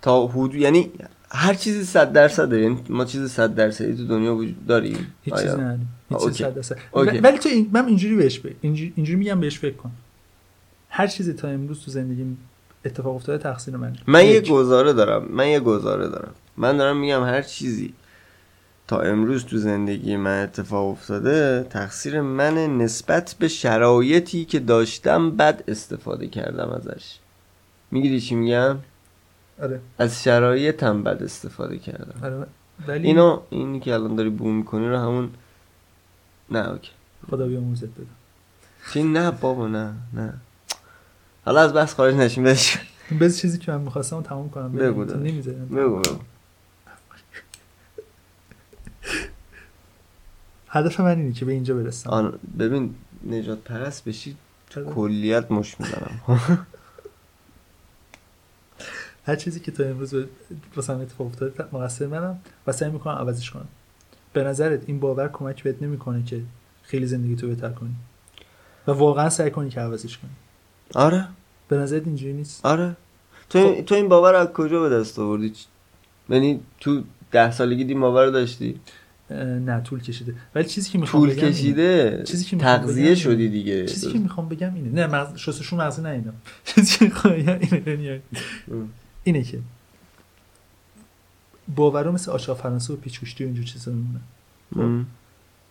تا حدود یعنی هر چیزی صد درصده یعنی ما چیز صد درصدی تو دنیا وجود داریم. هیچ؟ چیزی نداریم. هیچ درصد. اوکی. و- ولی تو این من اینجوری بهش ب... اینجوری, اینجوری میگم بهش فکر کن. هر چیزی تا امروز تو زندگیم اتفاق افتاده تقصیر منه. من یه. گزاره دارم من یه گزاره دارم. من دارم میگم هر چیزی تا امروز تو زندگی من اتفاق افتاده تقصیر من نسبت به شرایطی که داشتم بد استفاده کردم ازش. می‌گیری چی میگم؟ آره. از شرایطم بد استفاده کردم. آره ولی اینو اینی که الان داری بوم می‌کنی رو همون نه اوکی. خدا بیاموزت بده چی؟ نه بابا نه نه. حالا از بس خارج نشیم بش بز چیزی که من می‌خواستم تمام کنم. بگو. نمی‌ذارم. بگو بگو. هدف من اینه که به اینجا برسم. آن ببین نجات پرست بشی؟ کلیت مش می‌زنم هر چیزی که تا امروز واسم اتفاق افتاده مقصر منم و سعی می‌کنم عوضش کنم. به نظرت این باور کمک بهت نمی‌کنه که خیلی زندگی تو بهتر کنی؟ و واقعا سعی کنی که عوضش کنی. آره. به نظرت اینجوری نیست؟ آره. تو این, تو این باور از کجا به دست آوردی؟ یعنی تو ده سالگی این باور داشتی؟ نه طول کشیده. ولی چیزی که می‌خوام طول بگم اینه. کشیده؟ چیزی که تغذیه شدی اینه. دیگه. چیزی که می‌خوام بگم اینه. نه مغز شستشو مغزی نه اینا چیزی که می‌خوام بگم اینه اینه, ام. اینه که باورا مثل آشا فرانسه و پیچوشتی و اینجور چیزا میمونه. ام.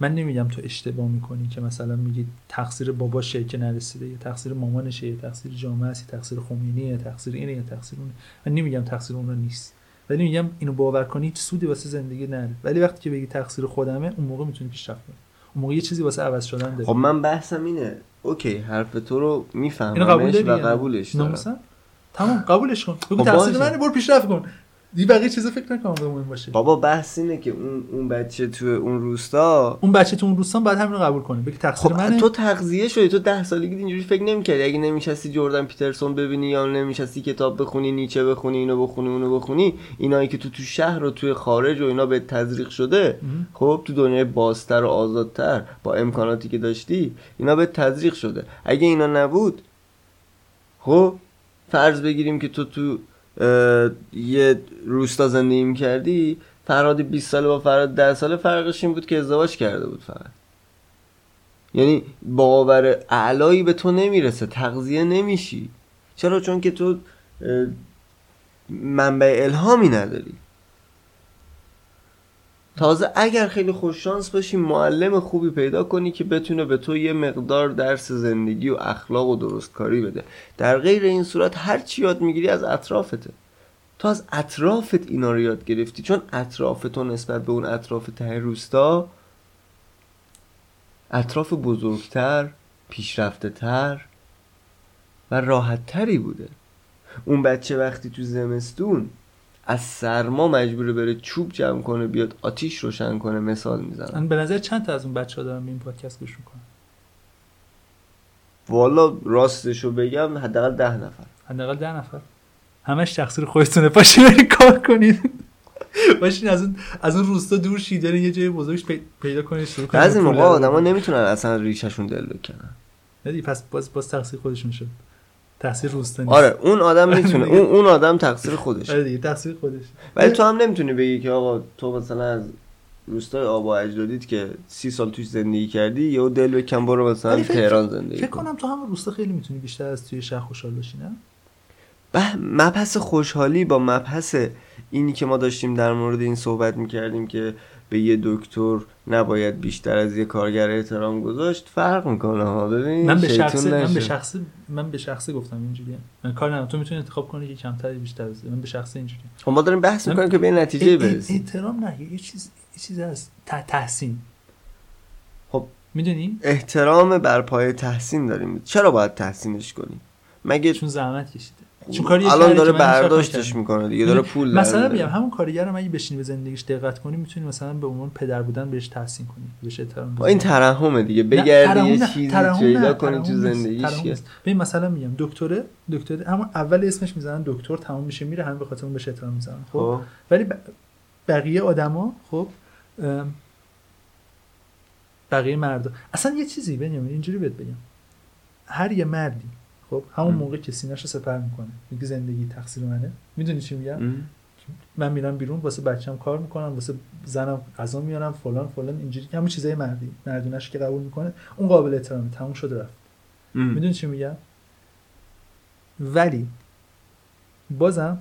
من نمیگم تو اشتباه می‌کنی که مثلا میگی تقصیر باباشه که نرسیده یا تقصیر مامانشه یا تقصیر جامعه است یا تقصیر خمینیه یا تقصیر اینه یا تقصیر اونه. من نمیگم تقصیر اونا نیست. ولی میگم اینو باور کنی هیچ سودی واسه زندگی نداره. ولی وقتی که بگی تقصیر خودمه اون موقع می‌تونی پیشرفت کنی. اون موقع یه چیزی واسه عوض شدن داره خب من بحثم اینه اوکی حرف تو رو اینو قبول و؟ قبولش دارم؟ تمام قبولش کن. بگو خب تقصیر. منه برو پیشرفت کن. دی بقیه چیزا فکر نکنم به مهم باشه. بابا بحث اینه که اون اون بچه تو اون روستا اون بچه تو اون روستان بعد همین رو قبول کنه. بگی تقصیر خب منه. تو تغذیه شدی تو ده سالگی اینجوری فکر نمی‌کردی. اگه نمیشستی جردن پیترسون ببینی یا نمیشستی کتاب بخونی نیچه بخونی اینو بخونی اونو بخونی اینایی که تو تو شهر و توی خارج و اینا به تزریق شده. خب تو دنیای بازتر و آزادتر با امکاناتی که داشتی اینا به تزریق شده. اگه اینا نبود خب فرض بگیریم که تو تو یه روستا زندگی می‌کردی فرهاد 20 ساله با فرهاد 10 ساله فرقش این بود که ازدواج کرده بود فقط. یعنی باور اعلایی به تو نمی‌رسه تغذیه نمیشی. چرا؟ چون که تو منبع الهامی نداری. تازه اگر خیلی خوششانس باشی معلم خوبی پیدا کنی که بتونه به تو یه مقدار درس زندگی و اخلاق و درستکاری بده. در غیر این صورت هر چی یاد می‌گیری از اطرافته. تو از اطرافت اینا رو یاد گرفتی. چون اطراف تو نسبت به اون اطراف ته روستا اطراف بزرگتر پیشرفته تر و راحت تری بوده. اون بچه وقتی تو زمستون از سرما مجبوره بره چوب جمع کنه بیاد آتیش روشن کنه مثال می‌زنم. من به نظر چند تا از اون بچه ها دارن به این پادکست گوش می‌کنن والا راستشو بگم حداقل ده نفر. حداقل ده نفر. همش تقصیر خودتونه. پاشین برین کار کنید. باشین از اون از اون روستا دور شید برین یه جای بزرگش پی- پیدا کنید شروع کنید. بعضی موقع آدما. نمی‌تونن اصلا ریششون دل بکنن. ندی پس باز باز تقصیر خودشون شد. تقصیر روستا نیست. آره اون آدم می‌تونه اون اون آدم تقصیر خودشه. آره دیگه تقصیر خودش ولی تو هم نمی‌تونی بگی که آقا تو مثلا از روستای آبا اجدادیت که سی سال توش زندگی کردی یهو دل بکن برو مثلا تهران زندگی فکر کن. کنم تو همون روستا خیلی می‌تونی بیشتر از توی شهر خوشحال باشی نه؟ به مبحث خوشحالی با مبحث اینی که ما داشتیم در مورد این صحبت می‌کردیم که به یه دکتر نباید بیشتر از یه کارگر احترام گذاشت فرق می‌کنه ها. ببین من به شخصه من به. شخصه من به شخصه گفتم اینجوریه. من کار ندارم. تو می‌تونی انتخاب کنی که کمتر بیشتر بزنی من به شخصه اینجوریه. خب ما داریم بحث می‌کنیم که به نتیجه برسیم. احترام نه یه چیز یه چیز از تحسین. خب. می‌دونی؟ احترام بر پای تحسین داریم. چرا باید تحسینش کنیم؟ مگه چون زحمت کشیده. چون کاری الان داره برداشتش می‌کنه دیگه داره پول مثلا. میگم همون کارگر رو اگه بشینی به زندگیش دقت کنی می‌تونی مثلا به عنوان پدر بودن بهش تحسین کنی بهش احترام این. ترحمه دیگه بگردی یه چیزی پیدا کنی تو زندگیش. ببین مثلا میگم دکتره دکتر همون اول اسمش می‌زنن دکتر تمام میشه میره همه به خاطر اون بهش احترام می‌زنن خب خب ولی بقیه آدما خب بقیه مردا اصلا یه چیزی بنیامین اینجوری بهت بگم هر یه مردی خب همون. موقع که سینه‌شو سپر می‌کنه میگه زندگی تقصیر منه می‌دونی چی میگم. من میرم بیرون واسه بچم کار می‌کنم واسه زنم غذا میارم فلان فلان اینجوری همون چیزای مردی مردونش که قبول می‌کنه اون قابل احترامه تموم شده رفت. می‌دونی چی میگم ولی بازم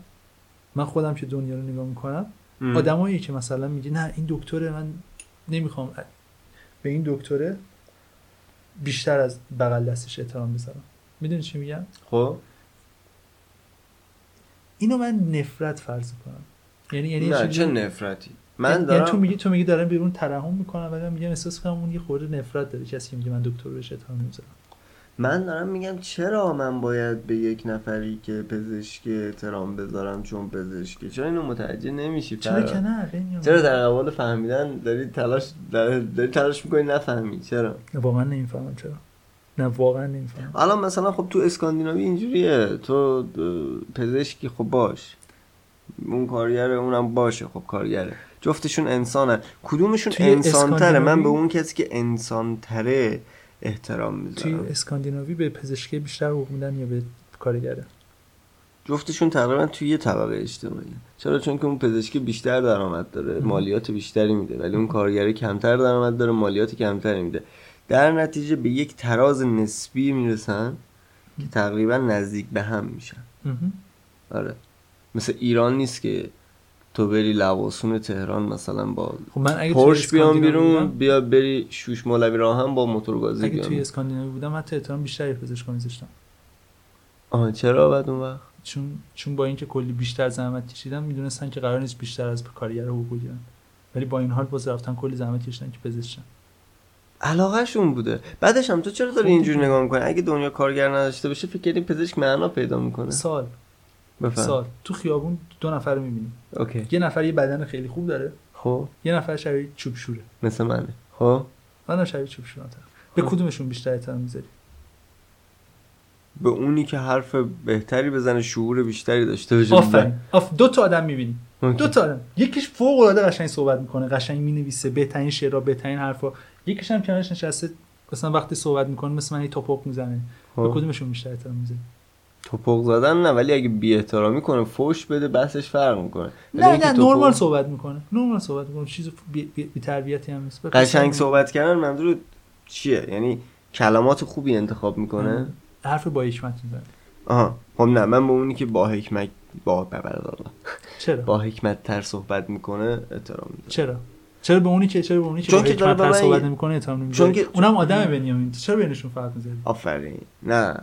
من خودم که دنیا رو نگاه می‌کنم. آدمایی که مثلا میگه نه این دکتره من نمی‌خوام به این دکتره بیشتر از بغل دستش احترام بذارم می‌دونی چی میگم؟ خب. اینو من نفرت فرض کنم یعنی یعنی نه چه نفرتی؟ من یعنی دارم تو میگی تو میگی دارم بیرون ترحم می‌کنم ولی من میگم احساس کنم اون یه خورده نفرت داره. کسی که میگه من دکتر بهش احترام نمی‌ذارم من دارم میگم چرا من باید به یک نفری که پزشکی احترام بذارم چون پزشکی چرا اینو متوجه نمیشی؟ چرا؟ که نه؟ چرا در قبال فهمیدن داری تلاش داری, داری تلاش می‌کنی نفهمی؟ چرا؟ واقعا نمی‌فهمم چرا. نه واقعا نمی‌فهمم. الان مثلا خب تو اسکاندیناوی اینجوریه. تو پزشکی خب باش. اون کارگره اونم باشه خب کارگره. جفتشون انسانن. کدومشون توی انسانتره؟ من به اون کسی که انسانتره احترام توی می‌ذارم اسکاندیناوی به پزشکی بیشتر حقوق میدن یا به کارگره؟ جفتشون تقریبا توی یه طبقه اجتماعی. چرا؟ چون که اون پزشکی بیشتر درآمد داره. مالیات بیشتری میده. ولی اون کارگره کمتر درآمد داره. مالیات کمتری میده. در نتیجه به یک تراز نسبی می‌رسن که تقریبا نزدیک به هم میشن. آره. مثل ایران نیست که تو بری لواسون تهران مثلا با خب من اگه پرش بیام بیرون بیا بری شوش مولوی راه هم با موتورگازی اگه توی بیام اسکاندیناوی بودم حتی احترام بیشتری به پزشکا میذاشتم آها چرا بعد اون وقت؟ چون چون با اینکه کلی بیشتر زحمت کشیدن می‌دونستن که قرار نیست بیشتر از کارگر حقوق بگیرن. ولی با این حال باز رفتن کلی زحمت کشیدن که پزشکن. علاقهشون بوده. بعدش هم تو چرا داری خب. اینجوری دیگه. نگاه می‌کنی؟ اگه دنیا کارگر نداشته باشه فکر کنی پزشک معنا پیدا می‌کنه. سال. بفهم. سال. تو خیابون دو نفر رو می‌بینی اوکی. یه نفر یه بدن خیلی خوب داره. خب. یه نفر شبیه چوب شوره. مثل منه. خب. منم شبیه چوب شورم به خب. کدومشون بیشتر احترام می‌ذاری؟ به اونی که حرف بهتری بزنه شعور بیشتری داشته باشه. آفرین. آف دو تا آدم می‌بینی okay. دو تا آدم. یکیش فوق العاده قشنگ صحبت می‌کنه. قشنگ می‌نویسه. بهترین شعرها بهترین حرفا یکیش هم کنارش نشسته مثلا وقتی صحبت می‌کنه مثل من یه تپق می‌زنه. به خب. کدومشون بیشتر احترام می‌ذاری تپق زدن نه ولی اگه بی احترامی کنه فوش بده بحثش فرق می‌کنه. نه نه نرمال صحبت می‌کنه. نرمال صحبت می‌کنه. چیز بی, بی, بی تربیتی هم نیست. قشنگ صحبت کردن منظور چیه؟ یعنی کلمات خوبی انتخاب می‌کنه؟ حرف با حکمت می‌زنه. آها. خب نه من به اونی که با حکمت با چرا؟ با حکمت تر صحبت می‌کنه احترام می‌ذارم. چرا؟ چرا به اونی که چرا به اونی که چون که داره به صحبت نمی‌کنه احترام چون که- اونم آدم بنیامین. چرا بینشون فرق می‌ذاری آفرین. نه.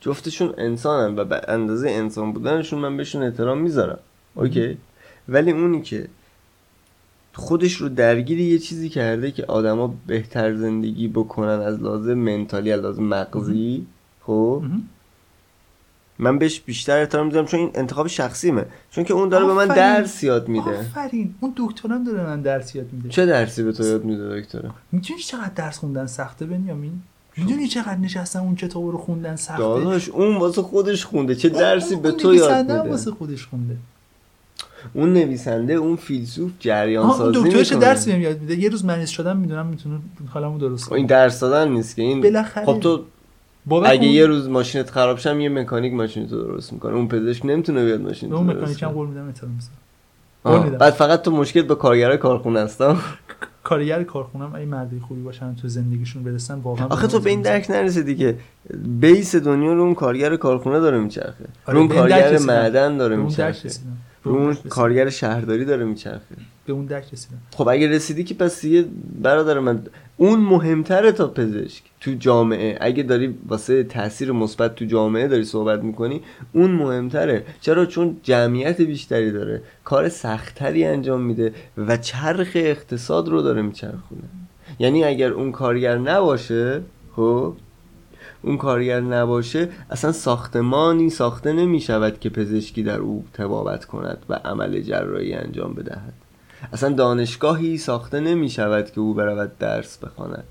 جفتشون انسانن و به اندازه انسان بودنشون من بهشون احترام می‌ذارم. اوکی؟ ولی اونی که خودش رو درگیر یه چیزی کرده که آدما بهتر زندگی بکنن از لازم منتالی از لازم مغزی خب. من بهش بیشتر احترام می‌ذارم چون این انتخاب شخصیمه. چون که اون داره به من. درس یاد میده. آفرین. اون دکترم داره من درس یاد میده. چه درسی به تو یاد میده دکتر می‌دونی چقدر درس خوندن سخته بنیامین؟ می‌دونی چقدر نشستن اون کتاب رو خوندن سخته؟ داداش اون واسه خودش خونده. چه درسی اون- به اون تو یاد میده؟ واسه خودش خونده. اون نویسنده اون فیلسوف جریان آها، اون سازی دکترش درسی بهم یاد میده. یه روز مریض شدم می‌دونم می‌تونه حالمو درست خب این کنه درس دادن نیست که این بالاخره. خب تو اگه کن، یه روز ماشینت خراب شم یه مکانیک ماشین تو درست می‌کنه. اون پزشک نمی‌تونه بیاد ماشین تو اون درست کنه. قول میدم. بعد فقط تو مشکل به کارگرای کارخونه هستا کارگر کارخونم اگه مردی خوبی باشن تو زندگیشون برسن واقعا آخه تو به این درک نرسیدی که بیس دنیا رو اون کارگر کارخونه داره میچرخه. آره، اون کارگر. معدن داره اون میچرخه. رو اون. کارگر شهرداری داره میچرخه. به اون درک رسیدم. خب اگه رسیدی که پس دیگه برادر من اون مهمتره تا پزشک تو جامعه. اگه داری واسه تاثیر مثبت تو جامعه داری صحبت می‌کنی اون مهمتره. چرا؟ چون جمعیت بیشتری داره. کار سختتری انجام میده و چرخ اقتصاد رو داره میچرخونه. یعنی اگر اون کارگر نباشه خب اون کارگر نباشه اصلا ساختمانی ساخته نمی شود که پزشکی در او تبابت کند و عمل جراحی انجام بدهد. اصلا دانشگاهی ساخته نمی شود که او برود درس بخواند.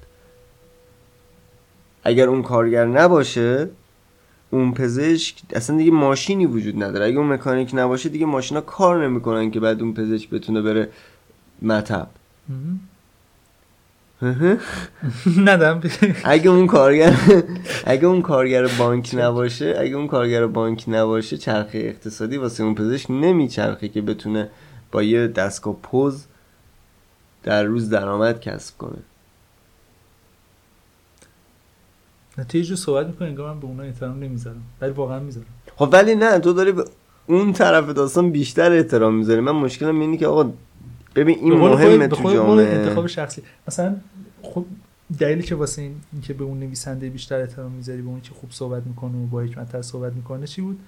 اگر اون کارگر نباشه اون پزشک اصلا دیگه ماشینی وجود نداره. اگه اون مکانیک نباشه دیگه ماشینا کار نمی‌کنن که بعد اون پزشک بتونه بره مطب. ندم اگه اون کارگر اگه اون کارگر بانک نباشه اگه اون کارگر بانک نباشه چرخه اقتصادی واسه اون پزشک نمیچرخه که بتونه با یه دستگاه پوز در روز درآمد کسب کنه. جور صحبت می‌کنی انگار من به اونا احترام نمی‌ذارم. ولی واقعا می‌ذارم. خب ولی نه تو داری به اون طرف داستان بیشتر احترام می‌ذاری. من مشکلم اینه که آقا ببین این مهمه تو قول انتخاب جامعه. شخصی. مثلا خب دلیلی که واسه این اینکه به اون نویسنده بیشتر احترام می‌ذاری به اون که خوب صحبت می‌کنه و با حکمت صحبت می‌کنه چی بود؟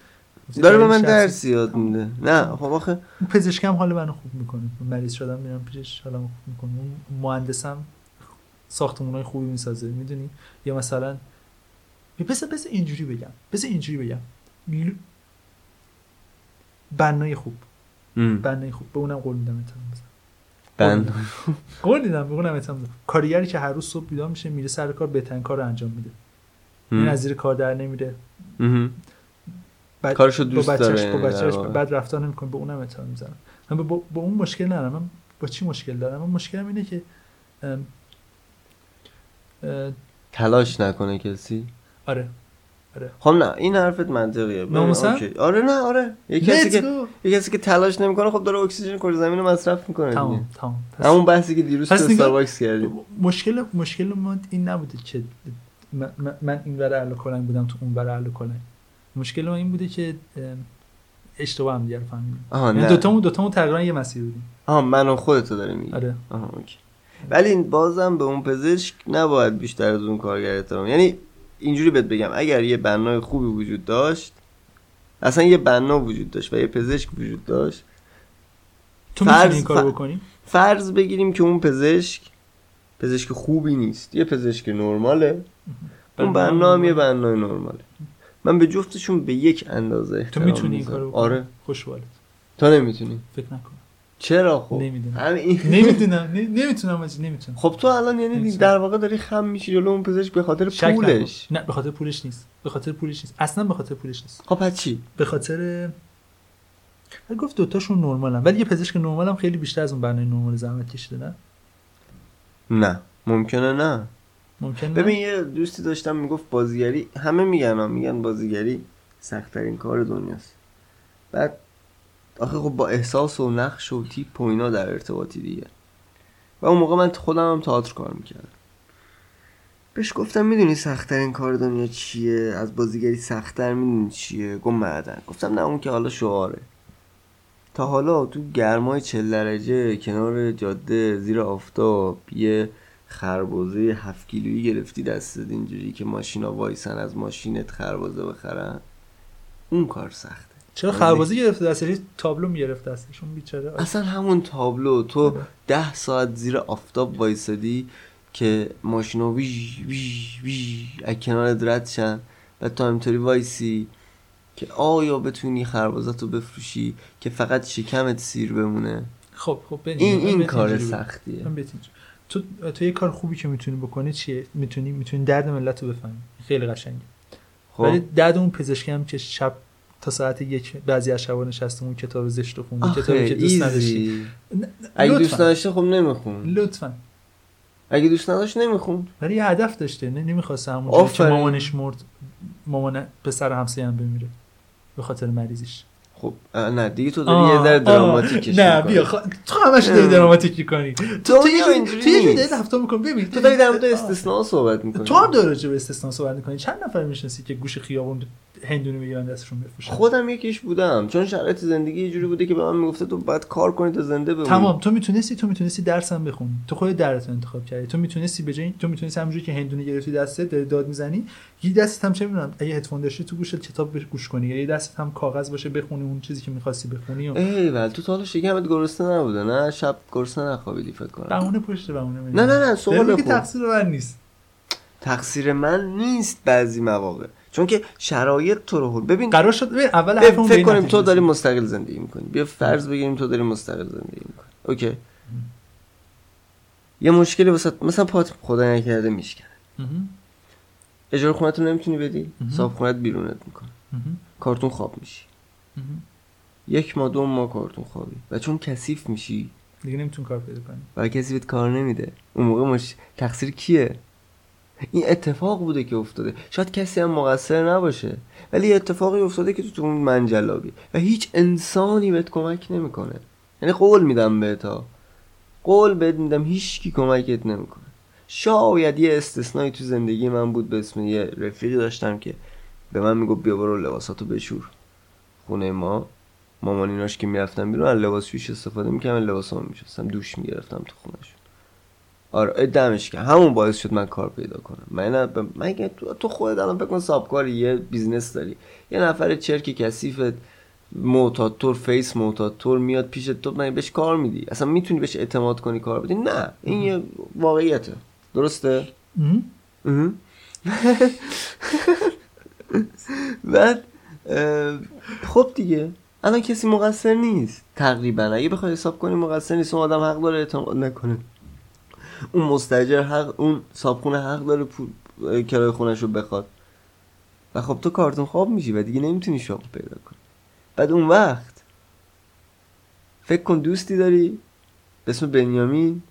داره به من. درس یاد میده. نه خب آخه پزشکم حال منو خوب می‌کنه. مریض شدم میرم پیشش حالمو خوب می‌کنه اون مهندسم ساختمونای خوبی می‌سازه می‌دونی؟ یا مثلا بس بس اینجوری بگم. بس اینجوری بگم. ل- بنای خوب. بنای خوب. به اونم قول میدم احترام بند. قول اونم احترام بذارم. کارگری که هر روز صبح بیدار میشه میره سر کار بهترین کار رو انجام میده. این از زیر کار در نمیره. بعد کارشو دوست با بچهش داره با یعنی بچهش. بعد رفتار نمی‌کنه. به اونم احترام می‌ذارم. من با, با, با اون مشکل ندارم. من با چی مشکل دارم؟ من مشکلم اینه که ام، اه، تلاش نکنه کسی. آره. آره. خب نه این حرفت منطقیه؟ okay. آره نه آره. یه کسی که. یه کسی که تلاش نمی‌کنه خب داره اکسیژن کره زمین رو مصرف می‌کنه تمام تمام. همون بحثی که دیروز تو استارباکس کردیم مشکل مشکل ما این نبوده که من, من- این ور اهل کلنگ بودم تو اون ور اهل کلنگ. مشکل ما این بوده که اشتباه هم دیگه رو فهمیدیم یعنی دوتامون دوتامون تقریبا یه مسیر بودیم. آها من و خودتو داره میگی آره. آها اوکی. ولی بازم به اون پزشک نباید بیشتر از اون کارگر احترام. یعنی اینجوری بهت بگم اگر یه بنای خوبی وجود داشت اصلا یه بنا وجود داشت و یه پزشک وجود داشت تو فرض- این کارو بکنی؟ فرض بگیریم که اون پزشک پزشک خوبی نیست یه پزشک نرماله اون بنا هم یه بنای نرماله. من به جفتشون به یک اندازه تو می‌تونی این. کارو بکنی؟ آره. خوشحالت. تو نمی‌تونی. فکر نکن. چرا خب؟ نمی‌دونم. نمی‌دونم نمی‌تونم. آجی نمی‌تونم. خب تو الان یعنی نمی‌تونم. در واقع داری خم میشی جلو اون پزشک به خاطر. پولش. نه به خاطر پولش نیست. به خاطر پولش نیست. اصلا به خاطر پولش نیست. خب پس چی؟ به خاطر گفت دوتاشون نرمالن. ولی یه پزشک نرمال هم خیلی بیشتر از اون بنای نرمال زحمت کشیده نه؟ نه. ممکنه نه. ممکن نه؟ ببین یه دوستی داشتم می‌گفت بازیگری همه میگن ها میگن بازیگری سختترین کار دنیاست. بعد آخه خب با احساس و نقش و تیپ و اینا در ارتباطی دیگه. و اون موقع من خودم هم تئاتر کار می‌کردم. بهش گفتم می‌دونی سختترین کار دنیا چیه؟ از بازیگری سختتر می‌دونی چیه؟ گفت معدن. گفتم نه اون که حالا شعاره. تا حالا تو گرمای چل درجه کنار جاده زیر آفتاب یه خربزه هفت کیلویی گرفتی دستت اینجوری که ماشینا وایسن از ماشینت خربزه بخرن. اون کار سخته چرا خربزه گرفته دستش تابلو می‌گرفت دستشون بیچاره. اصلا همون تابلو. تو ده ساعت زیر آفتاب وایسادی که ماشینا ویژ ویژ ویژ از کنارت رد شن. و تو همینطوری وایسی که آیا بتونی خربازت رو بفروشی که فقط شکمت سیر بمونه؟ خب خب این این کار. سختیه. تو تو یه کار خوبی که می‌تونی بکنی چیه؟ می‌تونی می‌تونی درد ملت رو بفهمی. خیلی قشنگه. خب. ولی درد اون پزشکی هم که شب تا ساعت یک بعضی از شبا نشسته اون کتاب زشت رو خوندی کتابی که دوست نداشتی. اگه. دوست نداشته خب نمیخون لطفا. اگه دوست نداشت نمیخون ولی یه هدف داشته نه نمی‌خواست همون که. مامانش مرد مامان پسر همسایه هم بمیره به خاطر مریضیش. خب نه دیگه تو داری یه ذره دراماتیکش نه. بیا خ... تو همش داری دراماتیک می‌کنی. تو تو یه. داری رفتار می‌کنی. ببین تو داری در مورد. استثناء صحبت می‌کنی. تو هم داری راجع به استثنا صحبت می‌کنی. چند نفر می‌شناسی که گوش خیابون هندونه می‌گیرن دستشون بفروشن خودم یکیش بودم. چون شرایط زندگی یه جوری بوده که به من می‌گفته تو باید کار کنی تا زنده بمونی. تمام. تو می‌تونستی تو می‌تونستی درس هم بخونی. تو خود درس انتخاب کردی. تو می‌تونستی به جای تو می‌تونستی همونجوری که هندونه گرفتی دستت داری داد می‌زنی. یه دستت هم چه می‌دونم اگه هدفون داشتی تو گوشت کتاب گوش کنی. یا یه دستت هم کاغذ باشه بخونی اون چیزی که می‌خواستی بخونی و ایول تو تا حالا شکمت گرسنه نبوده. نه شب گرسنه نخوابیدی فکر کنم. بهونه پشت بهونه. نه، نه، نه، سوال. تقصیر من نیست. تقصیر من نیست بعضی مواقع. چون که شرایط تو رو ببین قرار شد ببین اول فکر کنیم تو داری. مستقل زندگی می‌کنی. بیا فرض بگیریم تو داری مستقل زندگی می‌کنی. اوکی. یه مشکلی واسه مثلا پات خدا نکرده میشکنه. اجاره خونت رو نمی‌تونی بدی. صاحب خونت بیرونت می‌کنه. کارتون خواب میشی. یک ماه دو ماه کارتون خوابی. و چون کثیف میشی دیگه نمیتون کار پیدا کنی. و کسی بهت کار نمیده. اون موقع مش... تقصیر کیه؟ این اتفاق بوده که افتاده. شاید کسی هم مقصر نباشه. ولی اتفاقی افتاده که تو اون منجلابی و هیچ انسانی بهت کمک نمی‌کنه. یعنی قول میدم بهت قول بهت میدم هیچ کی کمکت نمی‌کنه. شاید یه استثنایی تو زندگی من بود به اسم یه رفیقی داشتم که به من می‌گفت بیا برو لباساتو بشور. خونه ما. مامانیناش که می‌رفتم بیرون از لباس پوش استفاده می‌کردم لباسامو میشستم دوش می‌گرفتم تو خونهشون. آره دمش که همون باعث شد من کار پیدا کنم. من ب... من تو, تو خودت الان بکن سابکاری یه business داری. یه نفر چرک کثیفت معتادتور فیس معتادتور میاد پیش تو من بهش کار میدی. اصلا می‌تونی بهش اعتماد کنی کار بدی؟ نه این یه واقعیته. درسته. بعد خب دیگه. الان کسی مقصر نیست. تقریبا. اگه بخوای حساب کنی مقصر نیست. اون آدم حق داره اعتماد نکنه. اون مستجر حق اون صابخونه حق داره پول اه، کرایه خونش رو بخواد. و خب تو کارتون خواب میشی و دیگه نمی‌تونی شغل پیدا کنی. بعد اون وقت فکر کن دوستی داری به اسم بنیامین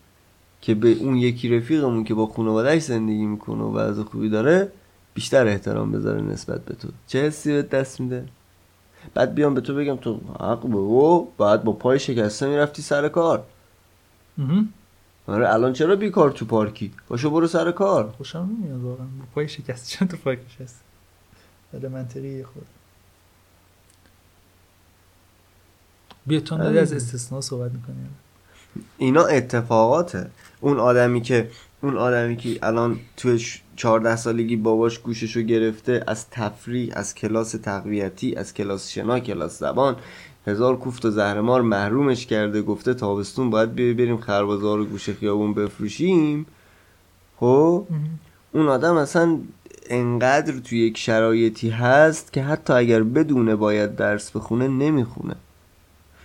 که به اون یکی رفیقمون که با خانوادهش زندگی می‌کنه و وضع خوبی داره بیشتر احترام بذاره نسبت به تو. چه حسی به دست میده؟ بعد بیام به تو بگم تو حق به او بعد با پای شکسته می‌رفتی سر کار. آره الان چرا بیکار تو پارکی؟ باشو برو سر کار. خوشم نمیاد واقعا. با پای شکسته چند تو پاکش هست ولی منطقی خود. بیا تو داری از استثناء صحبت می‌کنی. اینا اتفاقاته. اون آدمی که اون آدمی که الان توی ش- 14 سالگی باباش گوششو گرفته از تفریح از کلاس تقویتی از کلاس شنا کلاس زبان هزار کوفت و زهرمار محرومش کرده گفته تابستون باید بیا بریم خربازار و گوشه خیابون بفروشیم. خب؟ اون آدم اصلا انقدر توی یک شرایطی هست که حتی اگر بدونه باید درس بخونه نمی‌خونه.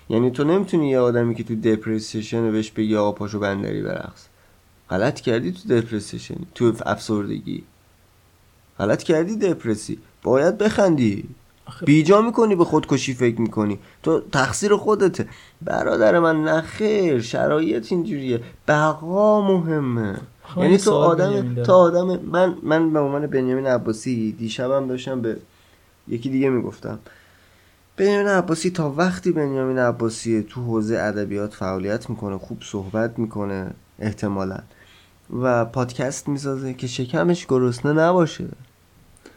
یعنی تو نمی‌تونی یه آدمی که تو دپرسیشن بهش بگی آقا پاشو بندری برقص غلط کردی تو دپرسیشنی تو افسردگی. غلط کردی دپرسی باید بخندی. بیجا می‌کنی به خودکشی فکر می‌کنی. تو تقصیر خودته. برادر من نخیر شرایط اینجوریه. بقا مهمه. یعنی تو آدم. تو آدم من من به عنوان بنیامین عباسی دیشبم داشتم به یکی دیگه می‌گفتم. بنیامین عباسی تا وقتی بنیامین عباسی تو حوزه ادبیات فعالیت می‌کنه خوب صحبت می‌کنه احتمالا. و پادکست می‌سازه که شکمش گرسنه نباشه.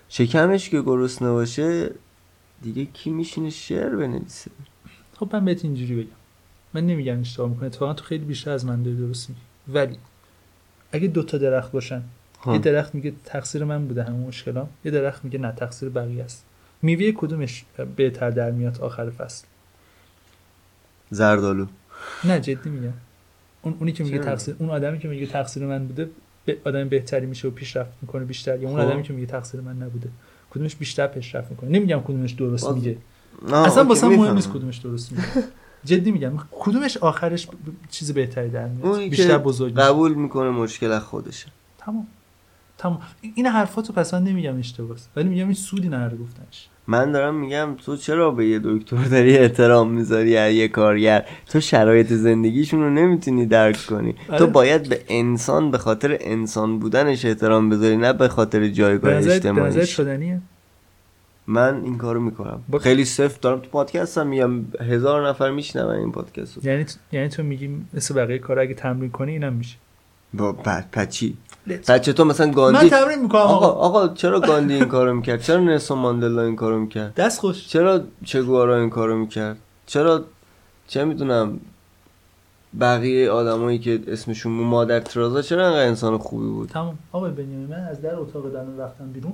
شکمش که گرسنه باشه دیگه کی میشینه شعر بنویسه؟ خب من بهت اینجوری بگم. من نمیگم اشتباه می‌کنه اتفاقا تو خیلی بیشتر از من داری درست میگی. ولی اگه دو تا درخت باشن ها. یه درخت میگه تقصیر من بوده همه مشکلام یه درخت میگه نه تقصیر بقیه است. میوه کدومش بهتر در میاد؟ آخر فصل. زردالو نه جدی میگم. اون اونی که میگه؟ تقصیر اون آدمی که میگه تقصیر من بوده به آدم بهتری میشه و پیشرفت می‌کنه بیشتر. یا اون خب. آدمی که میگه تقصیر من نبوده. کدومش بیشتر پیشرفت می‌کنه. نمیگم کدومش درست باز- میگه. اصلا واسه مهم. نیست کدومش درست میگه. جدی میگم. کدومش آخرش ب- چیز بهتری در میاد؟ بیشتر بزرگ قبول می‌کنه مشکل از خودشه. تمام. تمام. این حرفاتو پس من نمیگم اشتباهه ولی میگم این سودی نداره گفتنش. من دارم میگم تو چرا به یه دکتر داری احترام می‌ذاری از یه کارگر؟ تو شرایط زندگیشون رو نمی‌تونی درک کنی. آره. تو باید به انسان به خاطر انسان بودنش احترام بذاری نه به خاطر جایگاه اجتماعیش. شدنیه؟ من این کارو می‌کنم. با- خیلی سفت دارم. تو پادکستم میگم هزار نفر میشنون این پادکست رو یعنی یعنی تو میگی مثل بقیه کار اگه تمرین کنی اینم میشه. با پچی بچه تو مثلا گاندی من تمرین می‌کنم آقا. آقا آقا چرا گاندی این کارو می‌کرد؟ چرا نلسون ماندلا این کارو می‌کرد؟ دست خوش. چرا چگوارا این کارو می‌کرد؟ چرا چه می‌دونم بقیه آدمایی که اسمشون مو مادر ترازا چرا انقدر انسان خوبی بود؟ تمام آقا بنیامین من از در اتاق درون رفتم بیرون.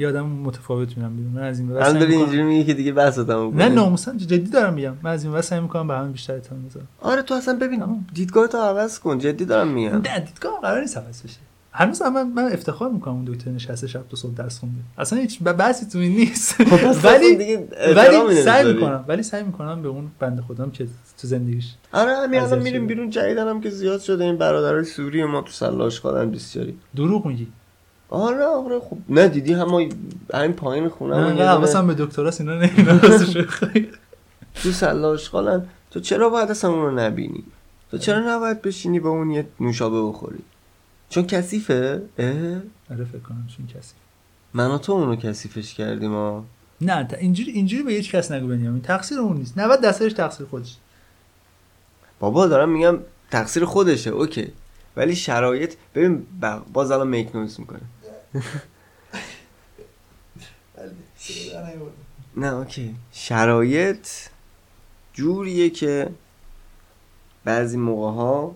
یه آدم متفاوت میرم بیرون. من از این داری می‌کنم- اینجوری میگی که دیگه بحث تموم نه کنی. ناموسا جدی دارم میگم. من از این بعد سعی می‌کنم به همه بیشتر اعتماد بذارم. آره تو اصلا ببین تمام. دیدگاه تو عوض کن. جدی دارم میگم. نه دیدگاه قرار نیست عوض بشه. هنوز هم من, من افتخار می‌کنم اون دکتر نشسته شب تا صبح درس خونده. اصلا هیچ بحثی تو این نیست. خب ولی ولی سعی. می‌کنم ولی سعی می‌کنم به اون بنده خودم که تو زندگیش آره همین الان میریم. بیرون. جدیدن هم که زیاد شده این برادرای سوری ما تو سلاش خالن بسیاری. دروغ میگی. آره آره خب. نه دیدی هم همین پایین خونه من هم انقدر حواسم به دکتراست اینا نمی‌دونم. تو سلاش خالن تو چرا باید اصلا اون رو نبینی؟ تو چرا نباید بشینی با اون یه نوشابه بخوری؟ چون کثیفه؟ آره فکر کنم چون کسی من و تو اونو کثیفش کردیم ها. نه تا اینجوری اینجوری به هیچ کس نگو بنیامین. تقصیر اون نیست. 90 درصدش تقصیر خودش بابا دارم میگم تقصیر خودشه. OK. ولی شرایط ببین باز الان mic noise می‌کنه. نه OK. شرایط جوریه که بعضی موقع ها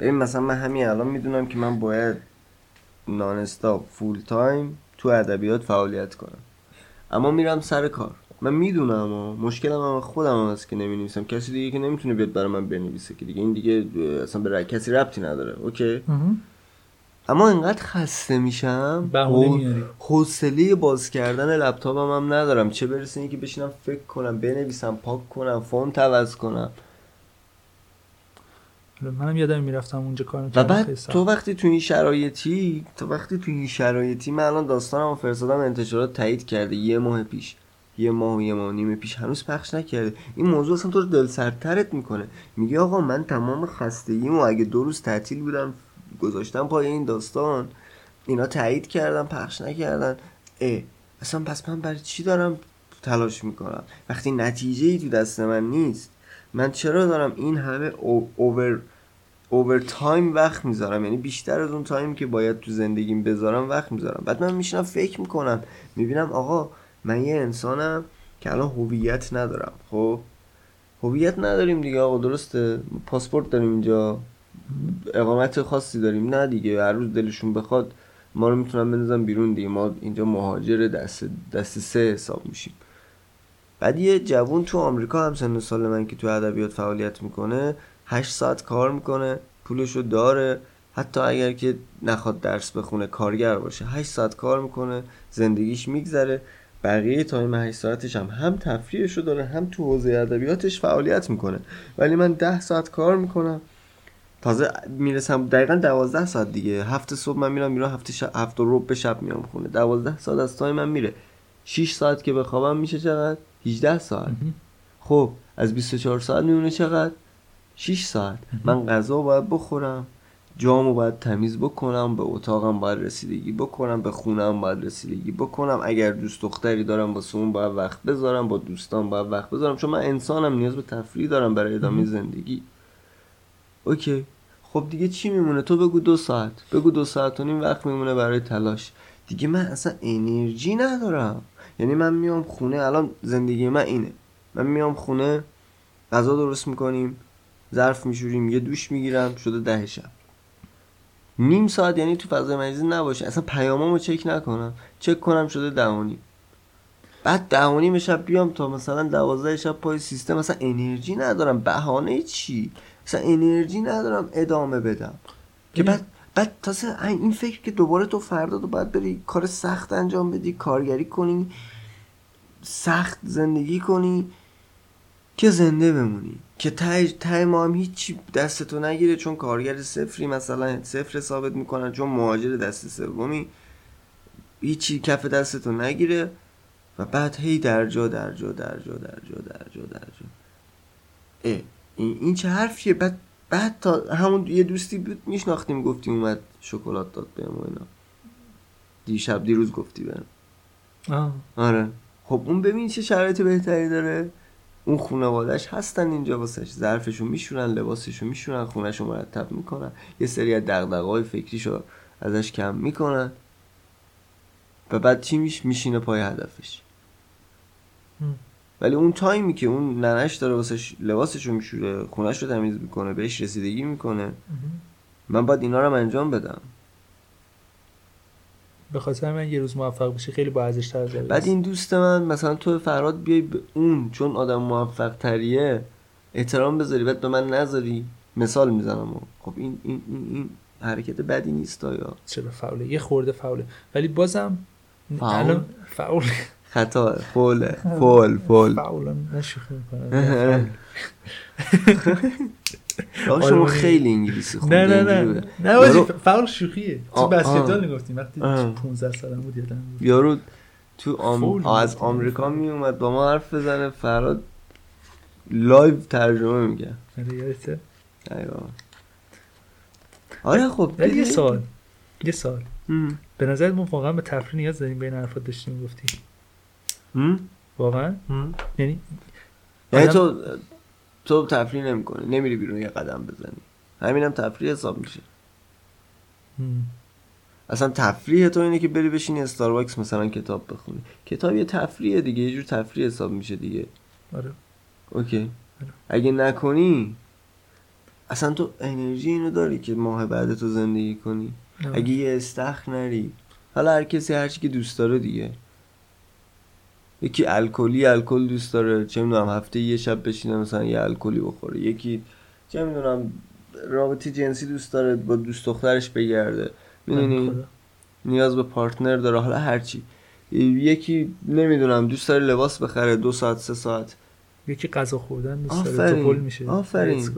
ببین مثلا من همین الان می‌دونم که من باید non-stop full time تو ادبیات فعالیت کنم. اما میرم سر کار. من می‌دونم و مشکلم هم خودم هم هست که نمی کسی دیگه که نمی‌تونه بیاد برای من بنویسه که دیگه. این دیگه اصلا به کسی ربطی نداره. اوکی؟ اما انقدر خسته میشم. حوصله باز کردن لپتاپم هم ندارم. چه برسه اینکه بشینم فکر کنم بنویسم پاک کنم فونت عوض کنم. منم یادم می‌رفتم اونجا کار و بعد تو وقتی تو این شرایطی تو وقتی تو این شرایطی من الان داستانم رو فرستادم انتشارات تایید کرده یه ماه پیش یه ماه و یه ماه و نیم پیش هنوز پخش نکرده. این موضوع اصلا تو رو دل سردترت می‌کنه. میگه آقا من تمام خستگیم و اگه دو روز تعطیل بودم گذاشتم پای این داستان. اینا تایید کردن پخش نکردن. اه اصلا پس من برای چی دارم تلاش می‌کنم؟ وقتی نتیجه ای تو دست من نیست. من چرا دارم این همه o- over overtime وقت می‌ذارم؟ یعنی بیشتر از اون تایم که باید تو زندگیم بذارم وقت می‌ذارم. بعد من میشینم فکر می‌کنم. می‌بینم آقا من یه انسانم که الان هویت ندارم. خب؟ هویت نداریم دیگه آقا درسته؟ پاسپورت داریم اینجا. اقامت خاصی داریم. نه دیگه هر روز دلشون بخواد ما رو می‌تونن بندازن بیرون دیگه. ما اینجا مهاجر دست دست سه حساب میشیم. بعد یه جوون تو آمریکا هم سن سال من که تو ادبیات فعالیت می‌کنه هشت ساعت کار می‌کنه پولشو داره. حتی اگر که نخواد درس بخونه کارگر باشه هشت ساعت کار می‌کنه زندگیش میگذره. بقیه تایم هشت ساعتش هم هم تفریحشو داره هم تو حوزه ادبیاتش فعالیت می‌کنه. ولی من ده ساعت کار می‌کنم. تازه می‌رسم دقیقا دوازده ساعت دیگه. هفت صبح من میرم میرم هفت, شب هفت و ربع شب میام خونه. دوازده ساعت از تایم من میره. 6 ساعت که بخوابم میشه چقدر؟ 18 ساعت. خب از 24 ساعت میمونه چقدر؟ 6 ساعت. من غذا باید بخورم جامو باید تمیز بکنم به اتاقم باید رسیدگی بکنم به خونم باید رسیدگی بکنم. اگر دوست دختری دارم با اون باید وقت بذارم با دوستان باید وقت بذارم. چون من انسانم نیاز به تفریح دارم برای ادامه زندگی. اوکی. خب دیگه چی میمونه؟ تو بگو دو ساعت. بگو دو ساعت و نیم وقت میمونه برای تلاش. دیگه من اصلا انرژی ندارم. یعنی من میام خونه الان زندگی من اینه. من میام خونه غذا درست می‌کنیم ظرف میشوریم یه دوش می‌گیرم شده ده شب. نیم ساعت یعنی تو فضای مجازی نباشه. اصلا پیامامو چک نکنم. چک کنم شده ده و نیم. بعد ده و نیم شب بیام تا مثلا دوازده شب پای سیستم مثلا انرژی ندارم. بهانه چی؟ مثلا انرژی ندارم. ادامه بدم. که بعد بعد تازه این فکر که دوباره تو فردا تو باید بری کار سخت انجام بدی کارگری کنی سخت زندگی کنی که زنده بمونی. که ته ته ما هم هیچی دستتو نگیره چون کارگر صفری مثلا صفر ثابت می‌کنن چون مهاجر دست سومی هیچی کف دستتو نگیره و بعد هی در جا در جا در جا در جا در جا در جا. اه این, این چه حرفیه؟ بعد بعد تا همون یه دوستی بود میشناختیم گفتیم اومد شکلات داد بهم و اینا. دیشب دیروز گفتی بهم. آه. آره. خب اون ببین چه شرایط بهتری داره. اون خانوادهش هستن اینجا واسش. ظرفشو میشورن لباسشو میشورن خونهشو مرتب می‌کنن. یه سری از دغدغه‌های فکریشو ازش کم می‌کنن. و بعد چی میش میشینه پای هدفش. ولی اون تایمی که اون ننش داره واسش لباسشو میشوره خونش رو تمیز می‌کنه بهش رسیدگی می‌کنه. من باید اینا رو انجام بدم. به خاطر من یه روز موفق بشی خیلی با ارزش تر بعد این دوست من مثلا تو فراد بیای به اون چون آدم موفق تریه احترام بذاری بعد به من نذاری مثال می‌زنم. خب این این این, این حرکت بدی نیست یا چرا فauله یه خورده فauله ولی بازم فاول؟ الان فاول. خطا فول فول نشوخی می‌کنم آقا شما آلمانی. خیلی انگلیسی نه خونده نه نه. نه یارو- فاول شوخیه تو بسکتبال. می‌گفتیم وقتی آه. 15 سالم بود یادم یارو تو آم... فول از. آمریکا میومد با ما حرف بزنه فراد لایو ترجمه میگه آره یادته. آره خب ولی یه؟ سوال یه سوال هم. به نظر ما واقعا به تفریح نیاز داریم بین حرفات داشتیم گفتی هم؟ واقعا؟ هم؟ یعنی یعنی آدم- تو تو تفریح نمی‌کنی نمیری بیرون یه قدم بزنی. همینم تفریح حساب میشه. هم. اصلا تفریح تو اینه که بری بشینی Starbucks مثلا کتاب بخونی. کتاب یه تفریح دیگه یه جور تفریح حساب میشه دیگه. آره. OK. آره. اگه نکنی اصلا تو انرژی اینو داری که ماه بعد تو زندگی کنی. آره. اگه یه استخ نری حالا هر کسی هر چی که دوست داره دیگه. یکی الکلی الکل دوست داره چه می‌دونم هفته یه شب بشینه مثلا یه الکلی بخوره. یکی چه می‌دونم رابطه جنسی دوست داره با دوست دخترش بگرده. می‌دونی. نیاز به پارتنر داره حالا هرچی یکی نمی‌دونم دوست داره لباس بخره دو ساعت سه ساعت. یکی غذا خوردن دوست داره آفرین. تو میشه. آفرین.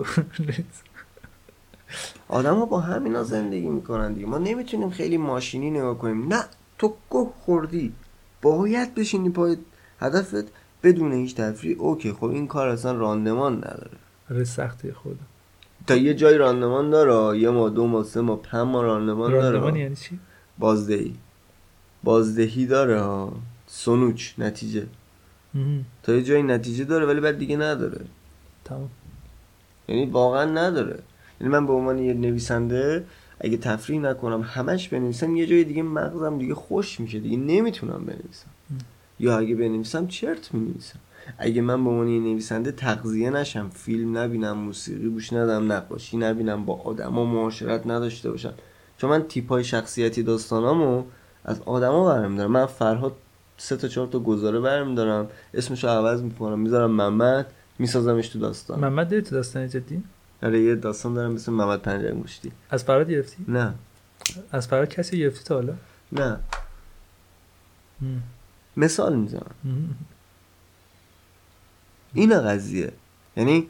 آدم ها با همینا زندگی می‌کنن دیگه. ما نمی‌تونیم خیلی ماشینی نگاه کنیم. نه تو گه خوردی باید بشینی پای هدفت بدون هیچ تفریح اوکی خب این کار اصلا راندمان نداره. آره سخته خودم تا یه جای راندمان داره؟ یه ماه دو ماه سه ماه پنج ماه راندمان راندمان داره یعنی چی؟ بازدهی. بازدهی داره ها. سنوچ نتیجه. مهم. تا یه جای نتیجه داره ولی بعد دیگه نداره. تمام. یعنی واقعا نداره. یعنی من به عنوان یه نویسنده اگه تفریح نکنم همش بنویسم یه جای دیگه مغزم دیگه خوش میشه دیگه نمی‌تونم بنویسم. یا اگه بنویسم چرت می‌نویسم. اگه من به عنوان نویسنده تغذیه نشم فیلم نبینم موسیقی گوش ندم نقاشی نبینم با آدما معاشرت نداشته باشم. چون من تیپ های شخصیتی داستانامو از آدما برمیدارم. من فرهاد سه تا چهار تا گزاره برمیدارم. اسمشو عوض می‌کنم. می‌ذارم محمد میسازمش تو داستان. محمد داری تو داستان جدی؟ آره یه داستان دارم مثل محمد پنجره مشتی از فراد گرفتی؟ نه. از فراد کسی گرفتی تا حالا؟ نه. مثال می‌زنم. این قضیه. یعنی